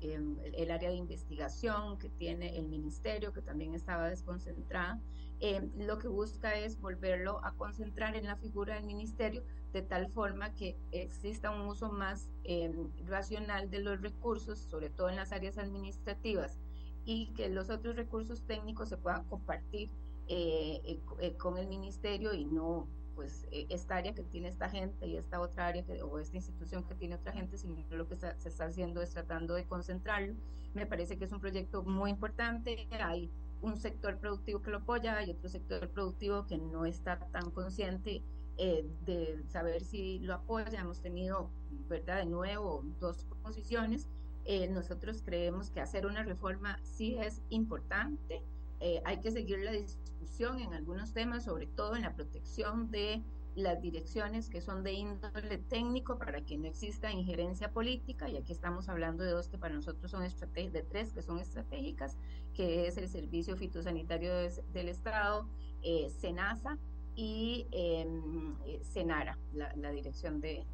el área de investigación que tiene el ministerio, que también estaba desconcentrada. Eh, lo que busca es volverlo a concentrar en la figura del ministerio de tal forma que exista un uso más eh, racional de los recursos, sobre todo en las áreas administrativas, y que los otros recursos técnicos se puedan compartir eh, con el ministerio y no pues esta área que tiene esta gente y esta otra área que, o esta institución que tiene otra gente, sino lo que se está haciendo es tratando de concentrarlo. Me parece que es un proyecto muy importante. Hay un sector productivo que lo apoya y otro sector productivo que no está tan consciente eh, de saber si lo apoya. Hemos tenido, ¿verdad? De nuevo, dos posiciones. Eh, nosotros creemos que hacer una reforma sí es importante. Eh, hay que seguir la discusión en algunos temas, sobre todo en la protección de las direcciones que son de índole técnico para que no exista injerencia política, y aquí estamos hablando de dos que para nosotros son de tres que son estratégicas, que es el Servicio Fitosanitario del Estado, eh, SENASA y em, eh, SENARA, la, Dirección de,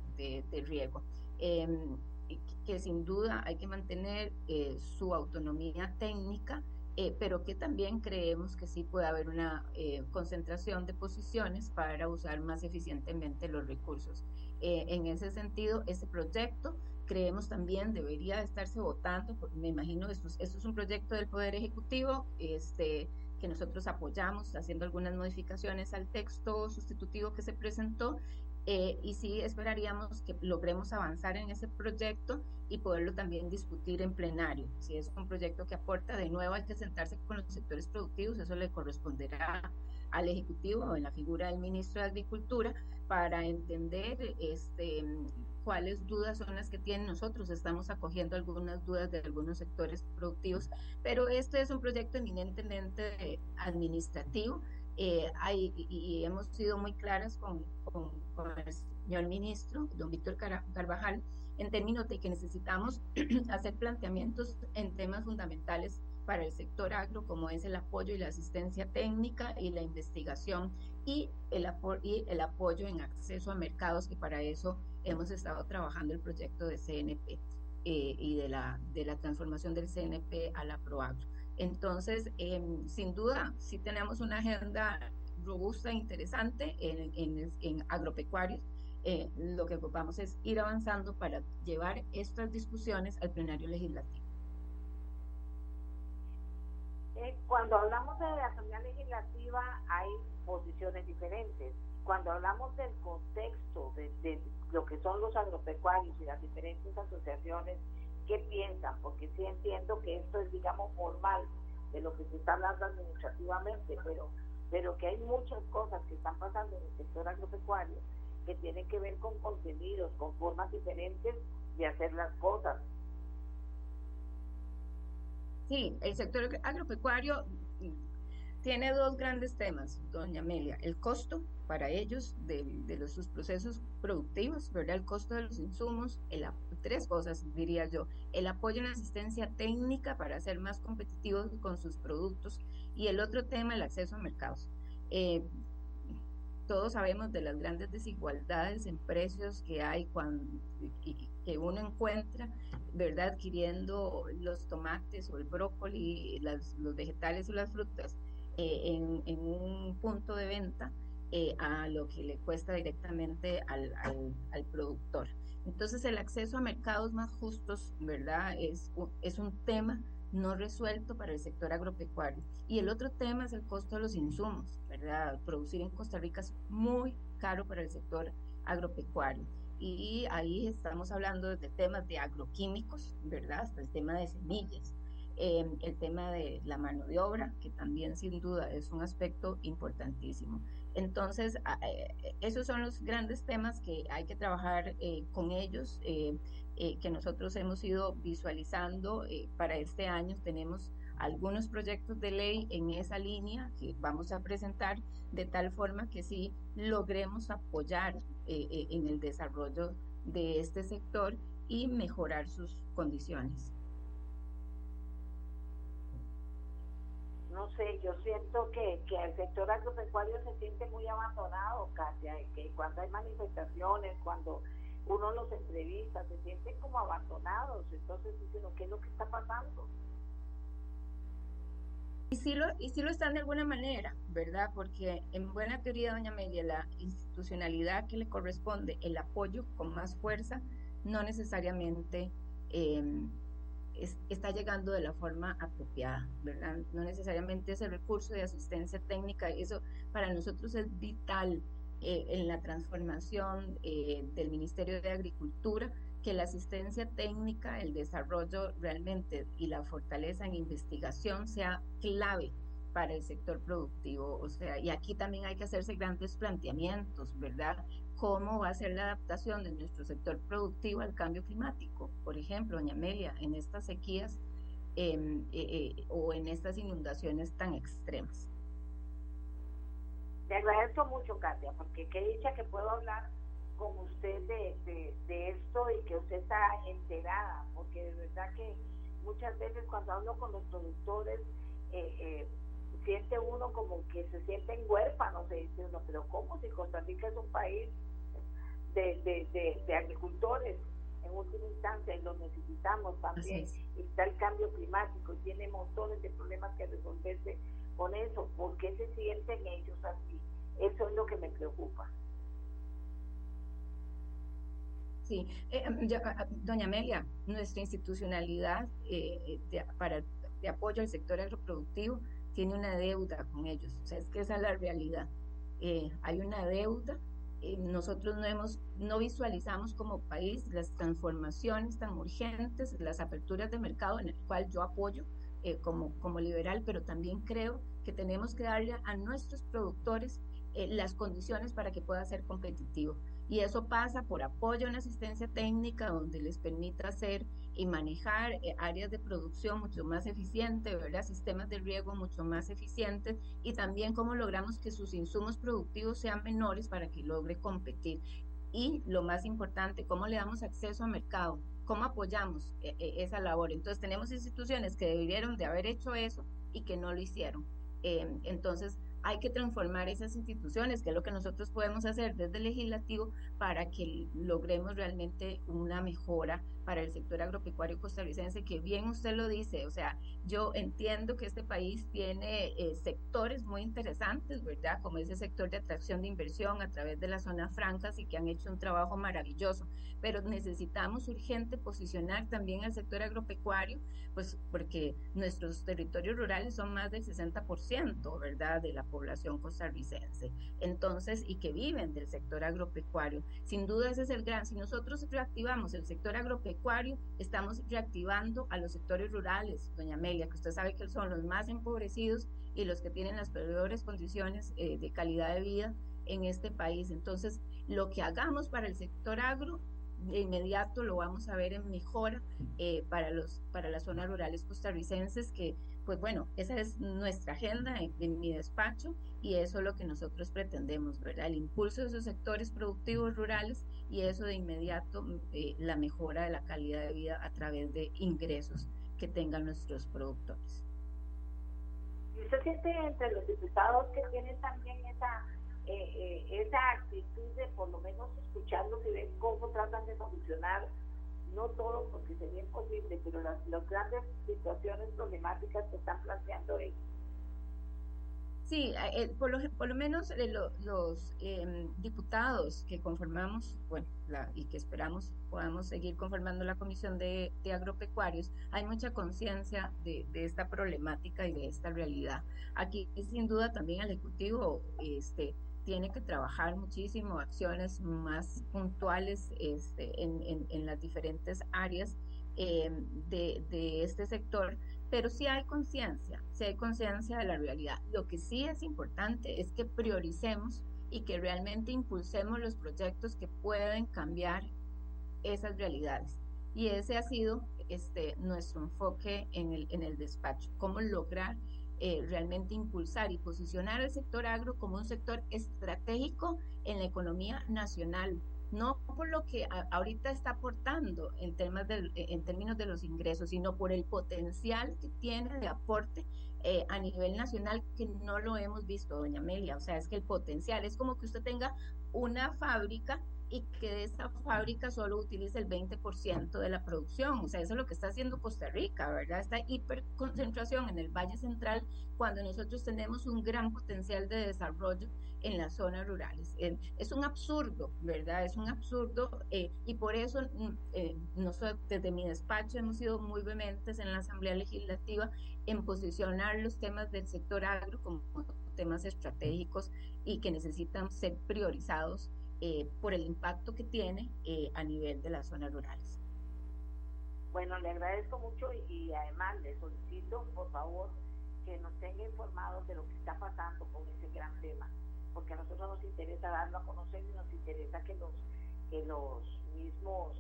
Riego. Em, que sin duda hay que mantener eh, su autonomía técnica, eh, pero que también creemos que sí puede haber una eh, concentración de posiciones para usar más eficientemente los recursos. Eh, en ese sentido, ese proyecto creemos también debería estarse votando, porque me imagino esto, esto es un proyecto del Poder Ejecutivo, este, que nosotros apoyamos haciendo algunas modificaciones al texto sustitutivo que se presentó eh, y sí esperaríamos que logremos avanzar en ese proyecto y poderlo también discutir en plenario. Si es un proyecto que aporta, de nuevo hay que sentarse con los sectores productivos, eso le corresponderá al Ejecutivo en la figura del Ministro de Agricultura para entender este, cuáles dudas son las que tienen nosotros. Estamos acogiendo algunas dudas de algunos sectores productivos, pero este es un proyecto eminentemente administrativo eh, hay, y hemos sido muy claras con, con, el señor ministro, don Víctor Carvajal, en términos de que necesitamos hacer planteamientos en temas fundamentales para el sector agro, como es el apoyo y la asistencia técnica y la investigación y el, y el apoyo en acceso a mercados, que para eso hemos estado trabajando el proyecto de CNP eh, y de la, de la transformación del CNP a la ProAgro. Entonces, em, sin duda, sí tenemos una agenda robusta e interesante en, agropecuarios. Eh, lo que vamos es ir avanzando para llevar estas discusiones al plenario legislativo. Eh, cuando hablamos de la Asamblea Legislativa hay posiciones diferentes. Cuando hablamos del contexto de lo que son los agropecuarios y las diferentes asociaciones qué piensan, porque sí entiendo que esto es, digamos, formal de lo que se está hablando administrativamente, pero, pero que hay muchas cosas que están pasando en el sector agropecuario que tienen que ver con contenidos, con formas diferentes de hacer las cosas. Sí, el sector agropecuario tiene dos grandes temas, doña Amelia. El costo para ellos de, los, sus procesos productivos, ¿verdad? El costo de los insumos, el, tres cosas diría yo. El apoyo en asistencia técnica para ser más competitivos con sus productos y el otro tema, el acceso a mercados. Eh, todos sabemos de las grandes desigualdades en precios que hay cuando que uno encuentra, ¿verdad? Adquiriendo los tomates o el brócoli, los vegetales o las frutas eh, en, un punto de venta eh, a lo que le cuesta directamente al, al, productor. Entonces el acceso a mercados más justos, ¿verdad? Es, es un tema no resuelto para el sector agropecuario. Y el otro tema es el costo de los insumos, ¿verdad? Producir en Costa Rica es muy caro para el sector agropecuario. Y ahí estamos hablando de temas de agroquímicos, ¿verdad? Hasta el tema de semillas. Eh, el tema de la mano de obra, que también sin duda es un aspecto importantísimo. Entonces, eh, esos son los grandes temas que hay que trabajar eh, con ellos, que nosotros hemos ido visualizando para este año. Tenemos algunos proyectos de ley en esa línea que vamos a presentar de tal forma que sí logremos apoyar en el desarrollo de este sector y mejorar sus condiciones. No sé, yo siento que, que el sector agropecuario se siente muy abandonado, Katia, que cuando hay manifestaciones, cuando uno los entrevista, se sienten como abandonados, entonces dicen, ¿qué es lo que está pasando? Y sí, lo, y sí lo están de alguna manera, ¿verdad? Porque en buena teoría, doña Media, la institucionalidad que le corresponde, el apoyo con más fuerza, no necesariamente eh, está llegando de la forma apropiada, ¿verdad? No necesariamente ese recurso de asistencia técnica, eso para nosotros es vital eh, en la transformación eh, del Ministerio de Agricultura, que la asistencia técnica, el desarrollo realmente y la fortaleza en investigación sea clave para el sector productivo. O sea, y aquí también hay que hacerse grandes planteamientos, ¿verdad? Cómo va a ser la adaptación de nuestro sector productivo al cambio climático. Por ejemplo, doña Amelia, en estas sequías em, eh, eh, o en estas inundaciones tan extremas. Le agradezco mucho, Katia, porque qué dicha que puedo hablar con usted de, de, esto y que usted está enterada, porque de verdad que muchas veces cuando hablo con los productores, eh, siente uno como que se sienten huérfanos, se dice uno, pero ¿cómo si Costa Rica es un país de, agricultores en última instancia y lo necesitamos también. Está el cambio climático y tiene montones de problemas que resolverse con eso. ¿Por qué se sienten ellos así? Eso es lo que me preocupa. Sí, eh, em, doña Amelia, nuestra institucionalidad eh, de, para, de apoyo al sector agroproductivo tiene una deuda con ellos. O sea, es que esa es la realidad. Eh, hay una deuda eh, nosotros no hemos, no visualizamos como país las transformaciones tan urgentes, las aperturas de mercado en el cual yo apoyo eh, como, como liberal, pero también creo que tenemos que darle a nuestros productores eh, las condiciones para que pueda ser competitivo. Y eso pasa por apoyo en asistencia técnica, donde les permita hacer y manejar eh, áreas de producción mucho más eficientes, ¿verdad? sistemas de riego mucho más eficientes y también cómo logramos que sus insumos productivos sean menores para que logre competir. Y lo más importante, cómo le damos acceso a mercado, cómo apoyamos eh, eh, esa labor. Entonces tenemos instituciones que debieron de haber hecho eso y que no lo hicieron. entonces, hay que transformar esas instituciones, que es lo que nosotros podemos hacer desde el legislativo para que logremos realmente una mejora para el sector agropecuario costarricense, que bien usted lo dice, o sea, yo entiendo que este país tiene eh, sectores muy interesantes, ¿verdad? Como ese sector de atracción de inversión a través de las zonas francas y que han hecho un trabajo maravilloso, pero necesitamos urgente posicionar también al sector agropecuario, pues porque nuestros territorios rurales son más del 60%, ¿verdad? De la población costarricense. Entonces, y que viven del sector agropecuario. Sin duda ese es el gran, si nosotros reactivamos el sector agropecuario, agropecuario, estamos reactivando a los sectores rurales, doña Amelia, que usted sabe que son los más empobrecidos y los que tienen las peores condiciones eh, de calidad de vida en este país. Entonces, lo que hagamos para el sector agro, de inmediato lo vamos a ver en mejora eh, para, los, para las zonas rurales costarricenses, que pues bueno, esa es nuestra agenda en, mi despacho y eso es lo que nosotros pretendemos, ¿verdad? El impulso de esos sectores productivos rurales y eso de inmediato eh, la mejora de la calidad de vida a través de ingresos que tengan nuestros productores. ¿Y usted siente entre los diputados que tienen también esa eh, eh, esa actitud de por lo menos escucharlos y ver cómo tratan de solucionar, no todo porque sería imposible, pero las, las grandes situaciones problemáticas que están planteando ellos. Sí, eh, por, lo, por lo menos los em, diputados que conformamos, bueno, y que esperamos podamos seguir conformando la Comisión de, de Agropecuarios, hay mucha conciencia de, de, esta problemática y de esta realidad. Aquí, sin duda, también el Ejecutivo este, tiene que trabajar muchísimo acciones más puntuales este, en, las diferentes áreas eh, de, este sector, pero sí hay conciencia, sí hay conciencia de la realidad. Lo que sí es importante es que prioricemos y que realmente impulsemos los proyectos que pueden cambiar esas realidades. Y ese ha sido este, nuestro enfoque en el despacho, cómo lograr eh, realmente impulsar y posicionar el sector agro como un sector estratégico en la economía nacional, no por lo que ahorita está aportando en, temas del, eh, en términos de los ingresos, sino por el potencial que tiene de aporte eh, a nivel nacional que no lo hemos visto, doña Amelia. O sea, es que el potencial es como que usted tenga una fábrica y que esa fábrica solo utilice el 20% de la producción. O sea, eso es lo que está haciendo Costa Rica, ¿verdad? Esta hiperconcentración en el Valle Central cuando nosotros tenemos un gran potencial de desarrollo en las zonas rurales. Es un absurdo, ¿verdad? Es un absurdo eh, y por eso mm, eh, nosotros desde mi despacho hemos sido muy vehementes en la Asamblea Legislativa en posicionar los temas del sector agro como temas estratégicos y que necesitan ser priorizados eh, por el impacto que tiene eh, a nivel de las zonas rurales. Bueno, le agradezco mucho y, además le solicito, por favor, que nos tenga informados de lo que está pasando con ese gran tema, porque a nosotros nos interesa darlo a conocer y nos interesa que los, que los mismos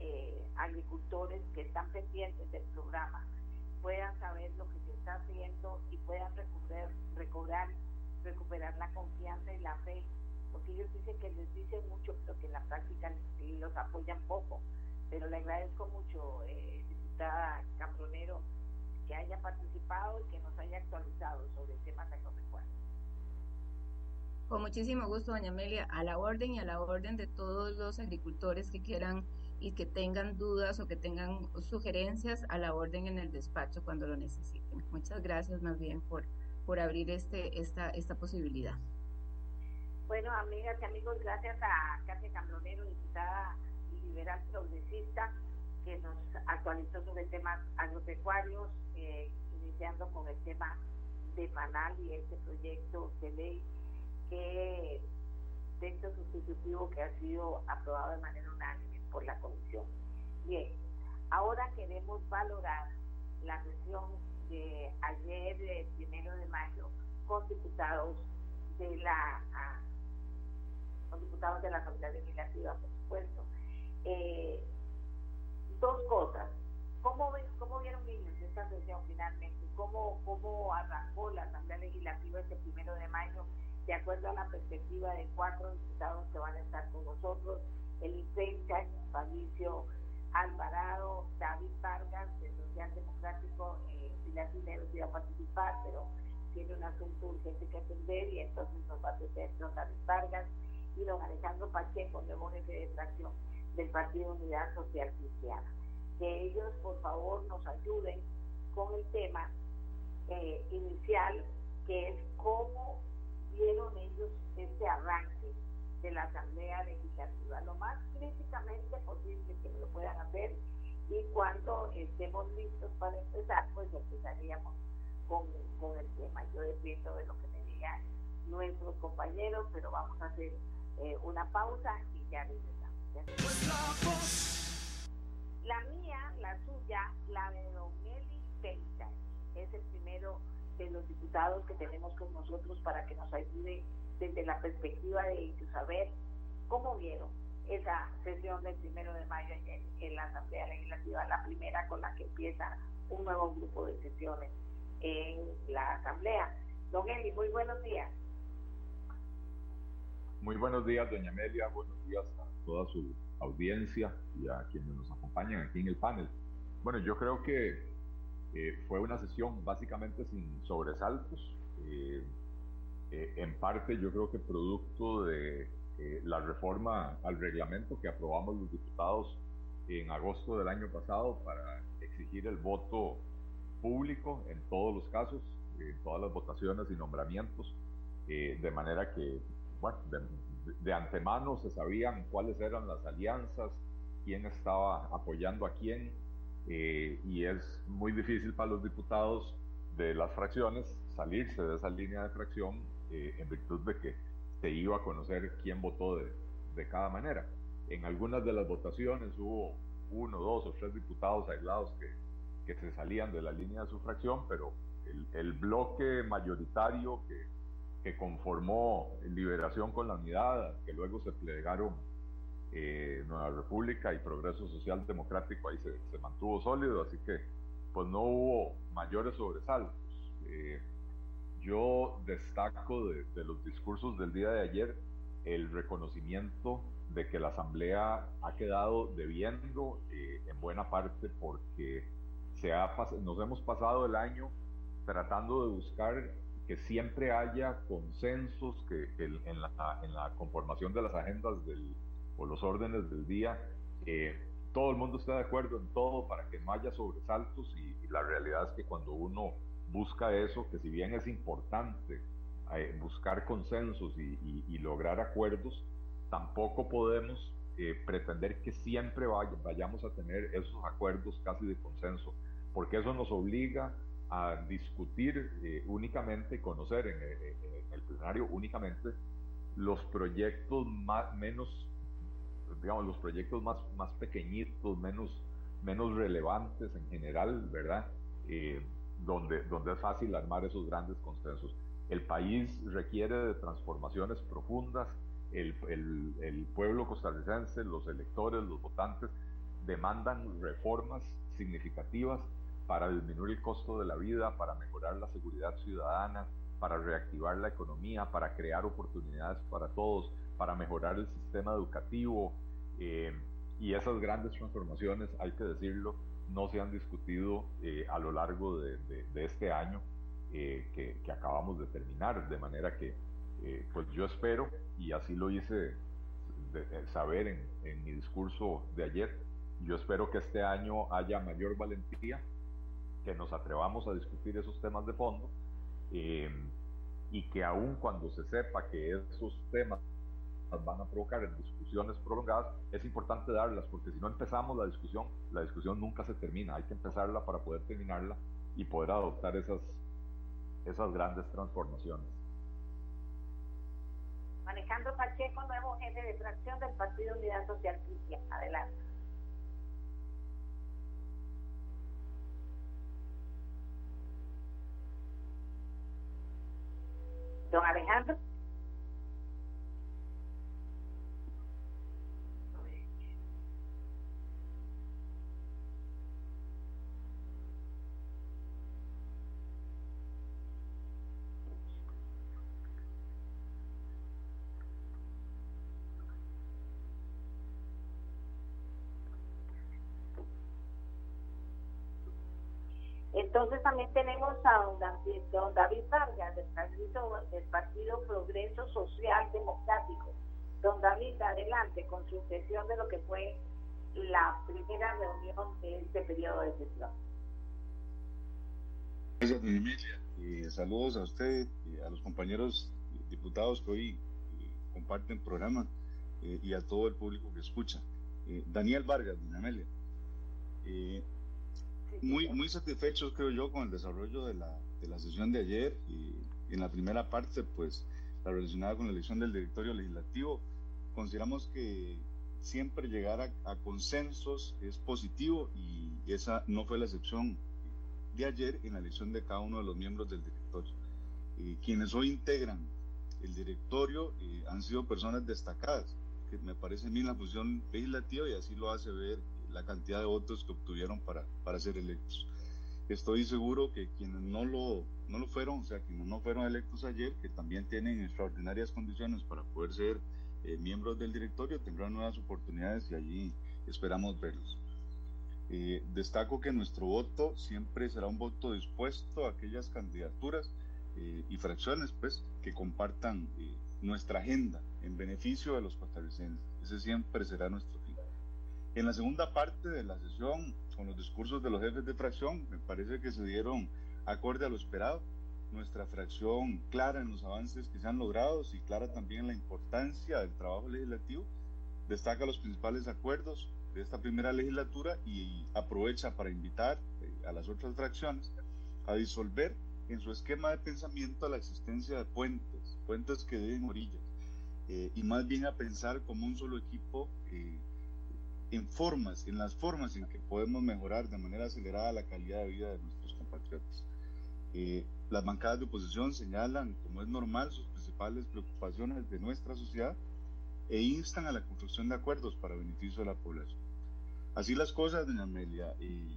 eh, agricultores que están pendientes del programa puedan saber lo que se está haciendo y puedan recobrar, recobrar recuperar la confianza y la fe porque ellos dicen que les dicen mucho, pero que en la práctica los apoyan poco. Pero le agradezco mucho, eh, diputada Cambronero, que haya participado y que nos haya actualizado sobre el tema agropecuario. Con muchísimo gusto, doña Amelia, a la orden y a la orden de todos los agricultores que quieran y que tengan dudas o que tengan sugerencias, a la orden en el despacho cuando lo necesiten. Muchas gracias más bien por, por abrir este, esta, esta posibilidad. Bueno, amigas y amigos, gracias a Katia Cambronero, diputada liberal progresista, que nos actualizó sobre temas agropecuarios, eh, iniciando con el tema de Panal y este proyecto de ley que texto sustitutivo que ha sido aprobado de manera unánime por la comisión. Bien, ahora queremos valorar la sesión de ayer, el primero de mayo, con diputados de la los diputados de la Asamblea Legislativa, por supuesto. Eh, dos cosas. ¿Cómo, ¿Cómo vieron ellos esta sesión finalmente? ¿Cómo, ¿Cómo arrancó la Asamblea Legislativa este primero de mayo de acuerdo a la perspectiva de cuatro diputados que van a estar con nosotros? El IPENCA, Fabricio Alvarado, David Vargas, del Social Democrático, eh, Pilar iba a participar, pero tiene un asunto urgente que atender y entonces nos va a atender David Vargas y don Alejandro Pacheco, nuevo jefe de fracción del Partido Unidad Social Cristiana. Que ellos, por favor, nos ayuden con el tema eh, inicial, que es cómo vieron ellos este arranque de la Asamblea Legislativa, lo más críticamente posible que lo puedan hacer y cuando estemos listos para empezar, pues empezaríamos con, con el tema. Yo dependo de lo que me digan nuestros compañeros, pero vamos a hacer eh, una pausa y ya regresamos. La mía, la suya, la de Don Eli Peita, es el primero de los diputados que tenemos con nosotros para que nos ayude desde la perspectiva de saber cómo vieron esa sesión del primero de mayo en, en la Asamblea Legislativa, la primera con la que empieza un nuevo grupo de sesiones en la Asamblea. Don Eli, muy buenos días. Muy buenos días, doña Amelia, buenos días a toda su audiencia y a quienes nos acompañan aquí en el panel. Bueno, yo creo que eh, fue una sesión básicamente sin sobresaltos. Eh, eh, en parte yo creo que producto de la reforma al reglamento que aprobamos los diputados en agosto del año pasado para exigir el voto público en todos los casos, en todas las votaciones y nombramientos, de manera que, bueno, de, antemano se sabían cuáles eran las alianzas, quién estaba apoyando a quién, eh, y es muy difícil para los diputados de las fracciones salirse de esa línea de fracción eh, en virtud de que se iba a conocer quién votó de, de, cada manera. En algunas de las votaciones hubo uno, dos o tres diputados aislados que, que se salían de la línea de su fracción, pero el bloque mayoritario que, que conformó Liberación con la Unidad, que luego se plegaron eh, Nueva República y Progreso Social Democrático ahí se, mantuvo sólido, así que pues no hubo mayores sobresaltos. Eh, yo destaco de, los discursos del día de ayer el reconocimiento de que la Asamblea ha quedado debiendo eh, en buena parte porque se ha nos hemos pasado el año tratando de buscar que siempre haya consensos que en, la, conformación de las agendas o los órdenes del día, eh, todo el mundo está de acuerdo en todo para que no haya sobresaltos y, la realidad es que cuando uno busca eso, que si bien es importante eh, buscar consensos y, lograr acuerdos, tampoco podemos eh, pretender que siempre vayamos a tener esos acuerdos casi de consenso, porque eso nos obliga a discutir únicamente, conocer en, en, el plenario únicamente los proyectos más, menos digamos, los proyectos más, más pequeñitos, menos, menos relevantes en general, ¿verdad? Eh, donde, donde es fácil armar esos grandes consensos. El país requiere de transformaciones profundas, el, el, el pueblo costarricense, los electores, los votantes, demandan reformas significativas para disminuir el costo de la vida, para mejorar la seguridad ciudadana, para reactivar la economía, para crear oportunidades para todos, para mejorar el sistema educativo. Eh, y esas grandes transformaciones, hay que decirlo, no se han discutido eh, a lo largo de, este año eh, que, acabamos de terminar, de manera que pues yo espero, y así lo hice saber en, en, mi discurso de ayer, yo espero que este año haya mayor valentía, que nos atrevamos a discutir esos temas de fondo, y que aun cuando se sepa que esos temas van a provocar en discusiones prolongadas, es importante darlas, porque si no empezamos la discusión, la discusión nunca se termina, hay que empezarla para poder terminarla y poder adoptar esas, esas grandes transformaciones. Alejandro Pacheco, nuevo jefe de fracción del Partido Unidad Social Cristiana. Adelante. Don Alejandro. Entonces también tenemos a don David, Vargas del partido, del partido Progreso Social Democrático. Don David, adelante con su sesión de lo que fue la primera reunión de este periodo de sesión. Gracias, doña Emilia. Y saludos a usted y a los compañeros diputados que hoy eh, comparten programa eh, y a todo el público que escucha. Eh, Daniel Vargas, doña Amelia muy, muy satisfechos, creo yo, con el desarrollo de la, de la sesión de ayer. Y en la primera parte, pues, la relacionada con la elección del directorio legislativo, consideramos que siempre llegar a, a, consensos es positivo y esa no fue la excepción de ayer en la elección de cada uno de los miembros del directorio. Eh, quienes hoy integran el directorio eh, han sido personas destacadas, que me parece a mí la función legislativa y así lo hace ver la cantidad de votos que obtuvieron para, para ser electos. Estoy seguro que quienes no lo, no lo fueron, o sea, quienes no fueron electos ayer, que también tienen extraordinarias condiciones para poder ser eh, miembros del directorio, tendrán nuevas oportunidades y allí esperamos verlos. Eh, destaco que nuestro voto siempre será un voto dispuesto a aquellas candidaturas eh, y fracciones pues, que compartan eh, nuestra agenda en beneficio de los costarricenses. Ese siempre será nuestro. En la segunda parte de la sesión, con los discursos de los jefes de fracción, me parece que se dieron acorde a lo esperado. Nuestra fracción clara en los avances que se han logrado y clara también en la importancia del trabajo legislativo, destaca los principales acuerdos de esta primera legislatura y aprovecha para invitar eh, a las otras fracciones a disolver en su esquema de pensamiento la existencia de puentes, puentes que den orillas, eh, y más bien a pensar como un solo equipo eh, en formas, en las formas en que podemos mejorar de manera acelerada la calidad de vida de nuestros compatriotas. Eh, las bancadas de oposición señalan, como es normal, sus principales preocupaciones de nuestra sociedad e instan a la construcción de acuerdos para beneficio de la población. Así las cosas, doña Amelia, y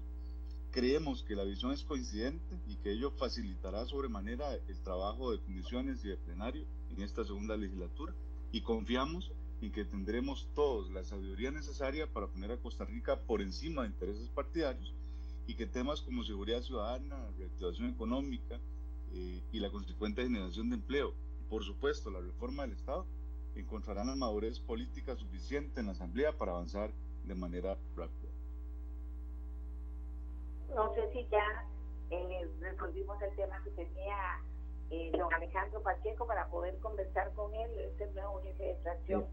Creemos que la visión es coincidente y que ello facilitará sobremanera el trabajo de comisiones y de plenario en esta segunda legislatura y confiamos en que tendremos todos la sabiduría necesaria para poner a Costa Rica por encima de intereses partidarios y que temas como seguridad ciudadana, reactivación económica eh, y la consecuente generación de empleo y por supuesto la reforma del Estado encontrarán la madurez política suficiente en la Asamblea para avanzar de manera rápida no sé si ya eh, resolvimos el tema que tenía eh, don Alejandro Pacheco para poder conversar con él, es el nuevo jefe de fracción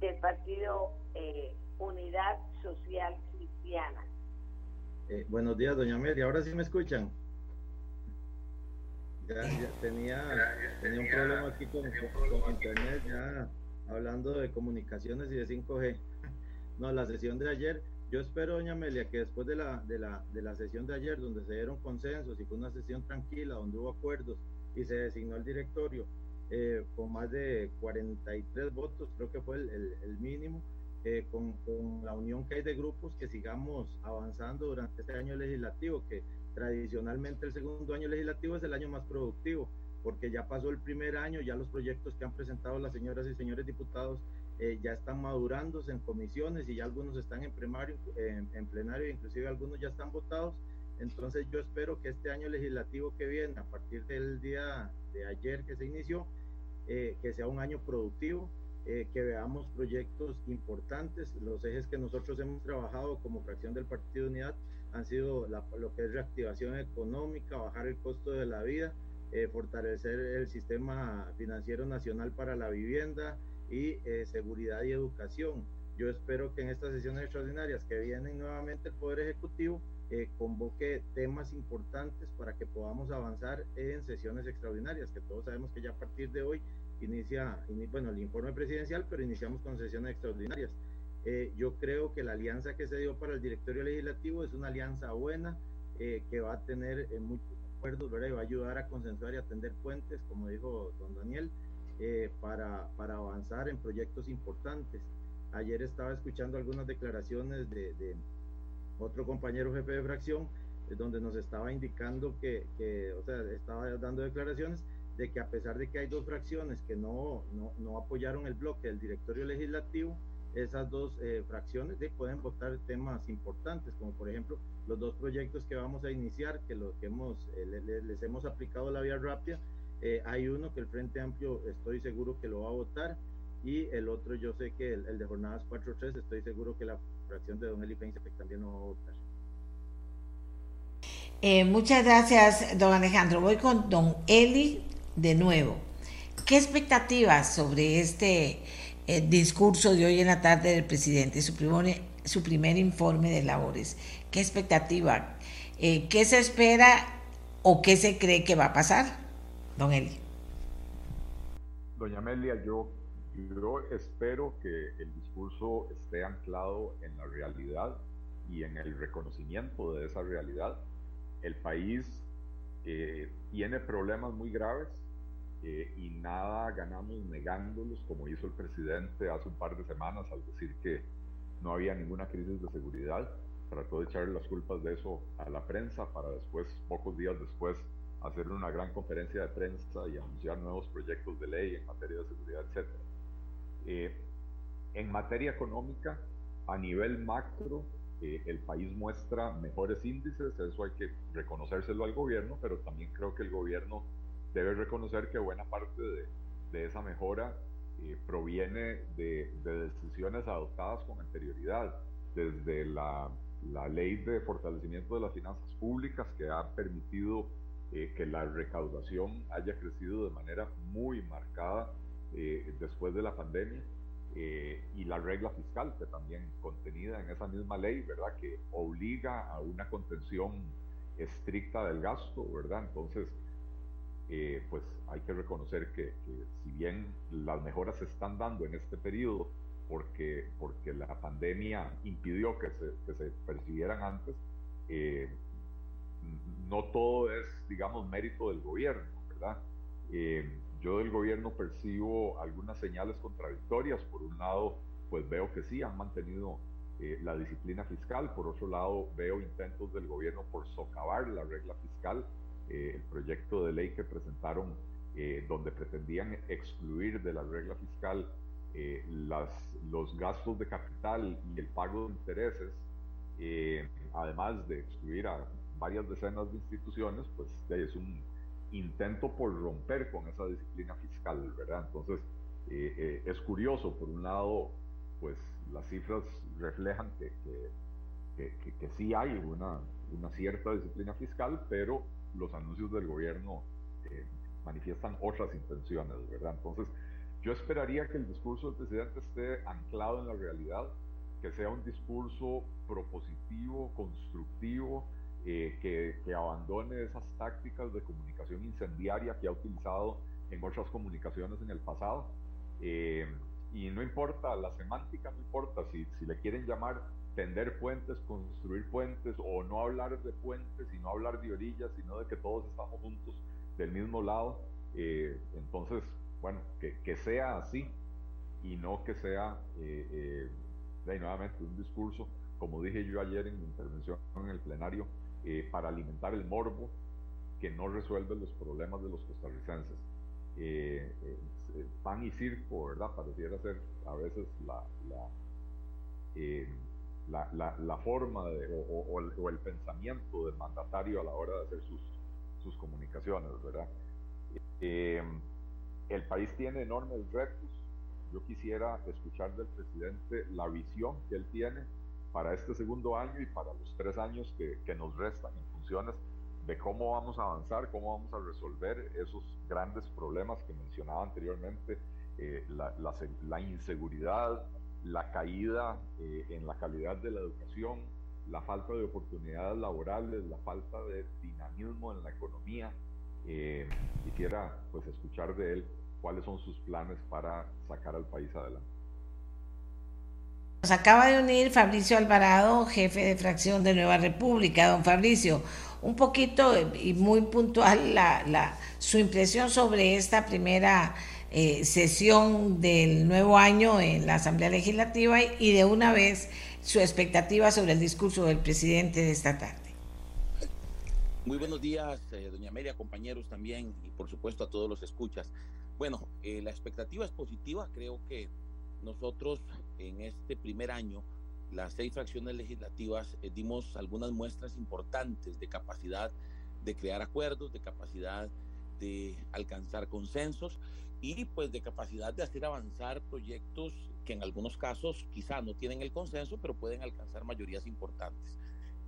del partido eh, Unidad Social Cristiana. Eh, buenos días, doña Amelia. Ahora sí me escuchan. Ya, ya tenía, tenía un problema aquí con, con, internet, ya hablando de comunicaciones y de 5G. No, la sesión de ayer yo espero, doña Amelia, que después de la, de, la, de la sesión de ayer, donde se dieron consensos y fue una sesión tranquila, donde hubo acuerdos y se designó el directorio eh, con más de 43 votos, creo que fue el, el, el mínimo, eh, con, con, la unión que hay de grupos, que sigamos avanzando durante este año legislativo, que tradicionalmente el segundo año legislativo es el año más productivo, porque ya pasó el primer año, ya los proyectos que han presentado las señoras y señores diputados eh, ya están madurándose en comisiones y ya algunos están en, primario, en, en plenario, inclusive algunos ya están votados. Entonces yo espero que este año legislativo que viene, a partir del día de ayer que se inició, eh, que sea un año productivo, eh, que veamos proyectos importantes. Los ejes que nosotros hemos trabajado como fracción del Partido de Unidad han sido la, lo que es reactivación económica, bajar el costo de la vida, eh, fortalecer el sistema financiero nacional para la vivienda, y eh, seguridad y educación. Yo espero que en estas sesiones extraordinarias que vienen nuevamente el Poder Ejecutivo eh, convoque temas importantes para que podamos avanzar en sesiones extraordinarias, que todos sabemos que ya a partir de hoy inicia, bueno, el informe presidencial, pero iniciamos con sesiones extraordinarias. Eh, yo creo que la alianza que se dio para el directorio legislativo es una alianza buena, eh, que va a tener muchos acuerdos, ¿verdad? Y va a ayudar a consensuar y atender puentes, como dijo don Daniel para, para, avanzar en proyectos importantes. Ayer estaba escuchando algunas declaraciones de, de otro compañero jefe de fracción, eh, donde nos estaba indicando que, que, o sea, estaba dando declaraciones de que a pesar de que hay dos fracciones que no, no, no apoyaron el bloque del directorio legislativo, esas dos eh, fracciones de, pueden votar temas importantes, como por ejemplo los dos proyectos que vamos a iniciar, que los que hemos, eh, les, les hemos aplicado la vía rápida, eh, hay uno que el Frente Amplio estoy seguro que lo va a votar y el otro yo sé que el, el de jornadas 4-3 estoy seguro que la fracción de Don Eli Pence también lo va a votar. Eh, muchas gracias, don Alejandro. Voy con don Eli de nuevo. ¿Qué expectativas sobre este eh, discurso de hoy en la tarde del presidente, su primer, su primer informe de labores? ¿Qué expectativa? Eh, ¿Qué se espera o qué se cree que va a pasar? Don Eli. Doña Amelia, yo yo espero que el discurso esté anclado en la realidad y en el reconocimiento de esa realidad. El país eh, tiene problemas muy graves eh, y nada ganamos negándolos, como hizo el presidente hace un par de semanas al decir que no había ninguna crisis de seguridad. Trató de echarle las culpas de eso a la prensa para después, pocos días después, hacer una gran conferencia de prensa y anunciar nuevos proyectos de ley en materia de seguridad, etc. Eh, en materia económica, a nivel macro, eh, el país muestra mejores índices, eso hay que reconocérselo al gobierno, pero también creo que el gobierno debe reconocer que buena parte de, de esa mejora eh, proviene de, de, decisiones adoptadas con anterioridad, desde la, la, ley de fortalecimiento de las finanzas públicas que ha permitido eh, que la recaudación haya crecido de manera muy marcada eh, después de la pandemia. y la regla fiscal, que también contenida en esa misma ley, ¿verdad? Que obliga a una contención estricta del gasto, ¿verdad? Entonces, eh, pues hay que reconocer que, si bien las mejoras se están dando en este periodo porque, porque la pandemia impidió que se, que se percibieran antes, eh, no todo es, digamos, mérito del gobierno, ¿verdad? Eh, yo del gobierno percibo algunas señales contradictorias. Por un lado, pues veo que sí han mantenido la disciplina fiscal. Por otro lado, veo intentos del gobierno por socavar la regla fiscal eh, el proyecto de ley que presentaron eh, donde pretendían excluir de la regla fiscal eh, las, los gastos de capital y el pago de intereses, además de excluir a varias decenas de instituciones, pues es un intento por romper con esa disciplina fiscal, ¿verdad? Entonces, es curioso, por un lado, pues las cifras reflejan que, que, que, que sí hay una, una cierta disciplina fiscal, pero los anuncios del gobierno eh, manifiestan otras intenciones, ¿verdad? Entonces, yo esperaría que el discurso del presidente esté anclado en la realidad, que sea un discurso propositivo, constructivo, eh, que, que, abandone esas tácticas de comunicación incendiaria que ha utilizado en otras comunicaciones en el pasado. Eh, y no importa la semántica, no importa si, si le quieren llamar tender puentes, construir puentes o no hablar de puentes y no hablar de orillas, sino de que todos estamos juntos del mismo lado. Eh, entonces, bueno, que, que, sea así y no que sea, eh, eh, nuevamente, un discurso, como dije yo ayer en mi intervención en el plenario, eh, para alimentar el morbo que no resuelve los problemas de los costarricenses. pan y circo, ¿verdad? Pareciera ser a veces la, la la, la, la forma de, o, o, el, o, el, pensamiento del mandatario a la hora de hacer sus, sus comunicaciones, ¿verdad? Eh, el país tiene enormes retos. Yo quisiera escuchar del presidente la visión que él tiene para este segundo año y para los tres años que, que nos restan en funciones de cómo vamos a avanzar, cómo vamos a resolver esos grandes problemas que mencionaba anteriormente, eh, la, la, la, inseguridad, la caída eh, en la calidad de la educación, la falta de oportunidades laborales, la falta de dinamismo en la economía. Eh, quisiera pues escuchar de él cuáles son sus planes para sacar al país adelante. Nos acaba de unir Fabricio Alvarado, jefe de fracción de Nueva República. Don Fabricio, un poquito y muy puntual la, su impresión sobre esta primera eh, sesión del nuevo año en la Asamblea Legislativa y de una vez su expectativa sobre el discurso del presidente de esta tarde. Muy buenos días, eh, doña Amelia, compañeros también y por supuesto a todos los escuchas. Bueno, eh, la expectativa es positiva, creo que nosotros en este primer año, las seis fracciones legislativas, eh, dimos algunas muestras importantes de capacidad de crear acuerdos, de capacidad de alcanzar consensos y pues de capacidad de hacer avanzar proyectos que en algunos casos quizá no tienen el consenso, pero pueden alcanzar mayorías importantes.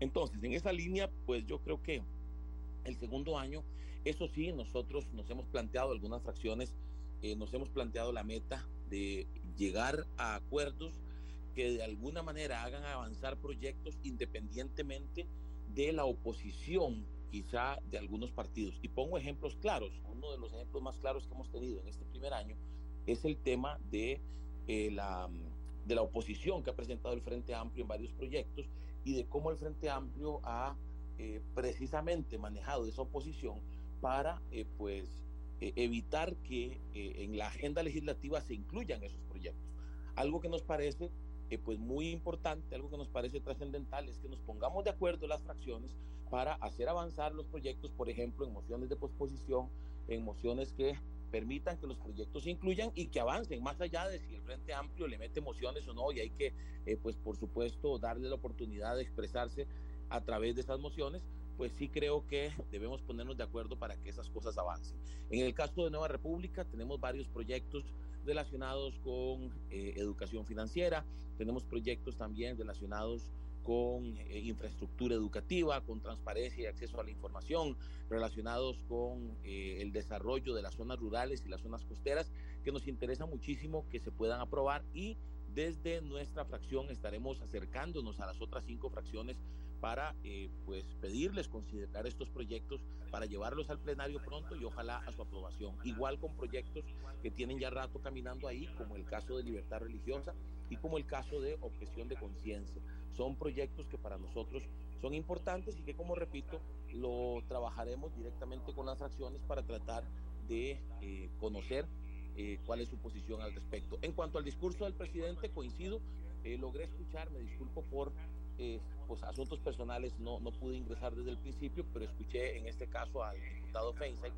Entonces, en esa línea, pues yo creo que el segundo año, eso sí, nosotros nos hemos planteado algunas fracciones, eh, nos hemos planteado la meta de llegar a acuerdos que de alguna manera hagan avanzar proyectos independientemente de la oposición quizá de algunos partidos. Y pongo ejemplos claros. Uno de los ejemplos más claros que hemos tenido en este primer año es el tema de, eh, la, de la oposición que ha presentado el Frente Amplio en varios proyectos y de cómo el Frente Amplio ha eh, precisamente manejado esa oposición para eh, pues evitar que en la agenda legislativa se incluyan esos proyectos. Algo que nos parece pues muy importante, algo que nos parece trascendental es que nos pongamos de acuerdo las fracciones para hacer avanzar los proyectos, por ejemplo, en mociones de posposición, en mociones que permitan que los proyectos se incluyan y que avancen más allá de si el Frente Amplio le mete mociones o no y hay que, eh, pues por supuesto, darle la oportunidad de expresarse a través de esas mociones, pues sí creo que debemos ponernos de acuerdo para que esas cosas avancen. En el caso de Nueva República tenemos varios proyectos relacionados con eh, educación financiera, tenemos proyectos también relacionados con eh, infraestructura educativa, con transparencia y acceso a la información, relacionados con eh, el desarrollo de las zonas rurales y las zonas costeras, que nos interesa muchísimo que se puedan aprobar y desde nuestra fracción estaremos acercándonos a las otras cinco fracciones para eh, pues pedirles considerar estos proyectos para llevarlos al plenario pronto y ojalá a su aprobación. Igual con proyectos que tienen ya rato caminando ahí, como el caso de libertad religiosa y como el caso de objeción de conciencia. Son proyectos que para nosotros son importantes y que, como repito, lo trabajaremos directamente con las fracciones para tratar de eh, conocer eh, cuál es su posición al respecto. En cuanto al discurso del presidente, coincido, logré escuchar, me disculpo por pues asuntos personales no, no pude ingresar desde el principio, pero escuché en este caso al diputado Feinstein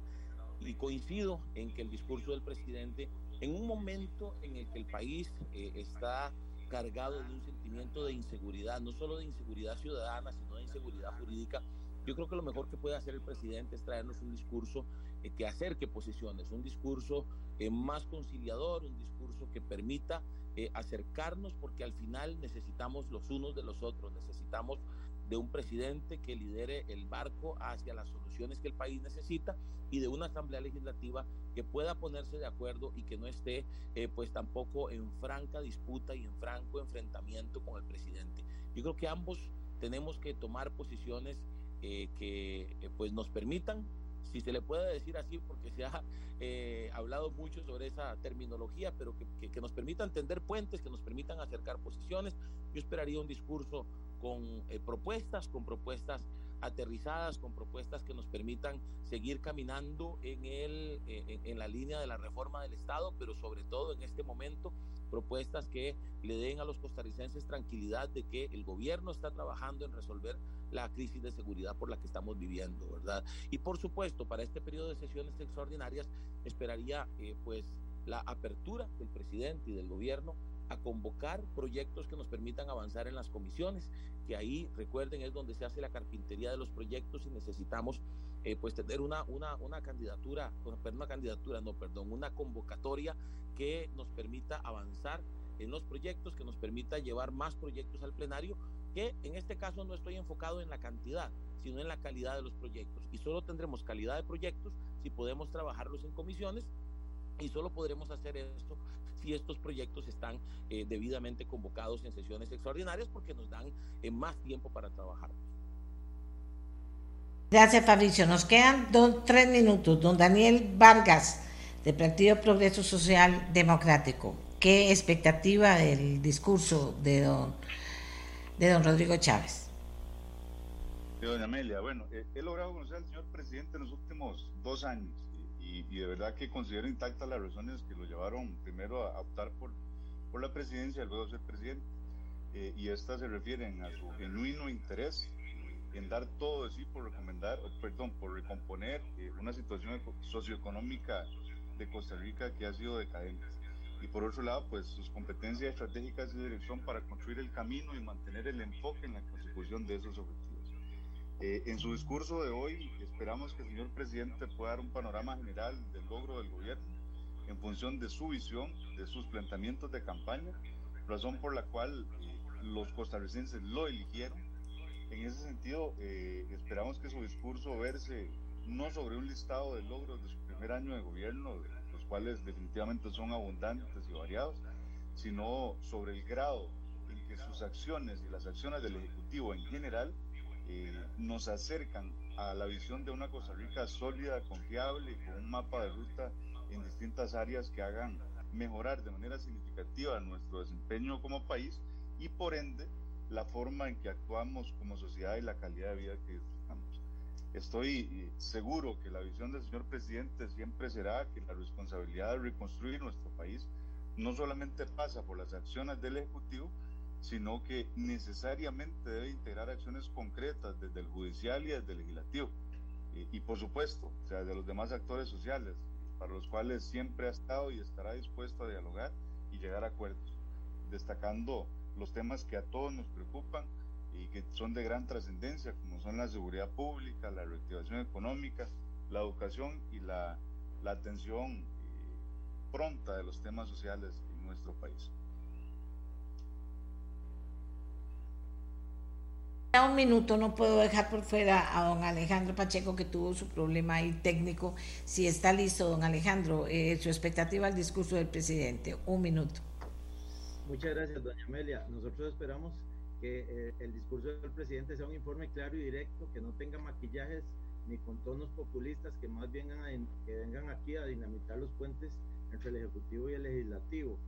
y coincido en que el discurso del presidente, en un momento en el que el país eh, está cargado de un sentimiento de inseguridad, no solo de inseguridad ciudadana, sino de inseguridad jurídica, yo creo que lo mejor que puede hacer el presidente es traernos un discurso eh, que acerque posiciones, un discurso eh, más conciliador, un discurso que permita eh, acercarnos porque al final necesitamos los unos de los otros, necesitamos de un presidente que lidere el barco hacia las soluciones que el país necesita y de una asamblea legislativa que pueda ponerse de acuerdo y que no esté eh, pues tampoco en franca disputa y en franco enfrentamiento con el presidente. Yo creo que ambos tenemos que tomar posiciones eh, que pues nos permitan si se le puede decir así, porque se ha eh, hablado mucho sobre esa terminología, pero que, que, nos permitan tender puentes, que nos permitan acercar posiciones. Yo esperaría un discurso con eh, propuestas, con propuestas aterrizadas, con propuestas que nos permitan seguir caminando en, el, eh, en la línea de la reforma del Estado, pero sobre todo en este momento propuestas que le den a los costarricenses tranquilidad de que el gobierno está trabajando en resolver la crisis de seguridad por la que estamos viviendo, ¿verdad? Y por supuesto, para este periodo de sesiones extraordinarias, esperaría eh, pues la apertura del presidente y del gobierno a convocar proyectos que nos permitan avanzar en las comisiones, que ahí, recuerden, es donde se hace la carpintería de los proyectos y necesitamos eh, pues tener una, una, una candidatura, una candidatura, no, perdón, una convocatoria que nos permita avanzar en los proyectos, que nos permita llevar más proyectos al plenario que en este caso no estoy enfocado en la cantidad, sino en la calidad de los proyectos. Y solo tendremos calidad de proyectos si podemos trabajarlos en comisiones y solo podremos hacer esto si estos proyectos están eh, debidamente convocados en sesiones extraordinarias porque nos dan eh, más tiempo para trabajar. Gracias Fabricio. Nos quedan dos, tres minutos. Don Daniel Vargas, del Partido Progreso Social Democrático. ¿Qué expectativa del discurso de don de don Rodrigo Chávez. De doña Amelia, bueno, he, logrado conocer al señor presidente en los últimos dos años y, de verdad que considero intactas las razones que lo llevaron primero a optar por, por la presidencia y luego ser presidente. Eh, y estas se refieren a su genuino interés en dar todo de sí por recomendar, perdón, por recomponer eh, una situación socioeconómica de Costa Rica que ha sido decadente y por otro lado, pues sus competencias estratégicas de dirección para construir el camino y mantener el enfoque en la consecución de esos objetivos. Eh, en su discurso de hoy, esperamos que el señor presidente pueda dar un panorama general del logro del gobierno en función de su visión, de sus planteamientos de campaña, razón por la cual eh, los costarricenses lo eligieron. En ese sentido, eh, esperamos que su discurso verse no sobre un listado de logros de su primer año de gobierno, cuales definitivamente son abundantes y variados, sino sobre el grado en que sus acciones y las acciones del Ejecutivo en general eh, nos acercan a la visión de una Costa Rica sólida, confiable, con un mapa de ruta en distintas áreas que hagan mejorar de manera significativa nuestro desempeño como país y por ende la forma en que actuamos como sociedad y la calidad de vida que disfrutamos. Estoy eh, seguro que la visión del señor presidente siempre será que la responsabilidad de reconstruir nuestro país no solamente pasa por las acciones del Ejecutivo, sino que necesariamente debe integrar acciones concretas desde el judicial y desde el legislativo. Eh, y por supuesto, o sea, de los demás actores sociales, para los cuales siempre ha estado y estará dispuesto a dialogar y llegar a acuerdos, destacando los temas que a todos nos preocupan y que son de gran trascendencia, como son la seguridad pública, la reactivación económica, la educación y la, la atención eh, pronta de los temas sociales en nuestro país. Un minuto, no puedo dejar por fuera a don Alejandro Pacheco que tuvo su problema ahí técnico. Si está listo, don Alejandro, eh, su expectativa al discurso del presidente. Un minuto. Muchas gracias, doña Amelia. Nosotros esperamos que eh, el discurso del presidente sea un informe claro y directo, que no tenga maquillajes ni con tonos populistas, que más bien que vengan aquí a dinamitar los puentes entre el Ejecutivo y el Legislativo.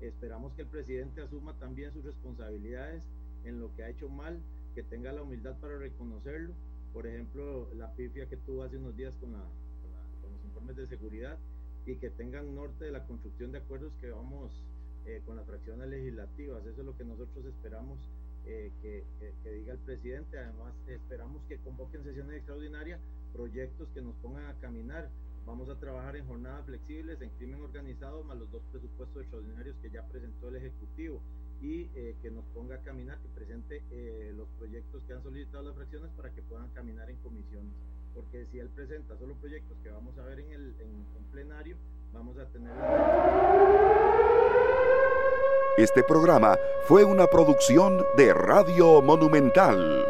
Esperamos que el presidente asuma también sus responsabilidades en lo que ha hecho mal, que tenga la humildad para reconocerlo. Por ejemplo, la pifia que tuvo hace unos días con, la, con, los informes de seguridad y que tengan norte de la construcción de acuerdos que vamos eh, con las fracciones legislativas. Eso es lo que nosotros esperamos eh, que, que, diga el presidente. Además, esperamos que convoquen sesiones extraordinarias, proyectos que nos pongan a caminar. Vamos a trabajar en jornadas flexibles, en crimen organizado, más los dos presupuestos extraordinarios que ya presentó el Ejecutivo y eh, que nos ponga a caminar, que presente eh, los proyectos que han solicitado las fracciones para que puedan caminar en comisiones. Porque si él presenta solo proyectos que vamos a ver en el en, plenario, vamos a tener... Este programa fue una producción de Radio Monumental.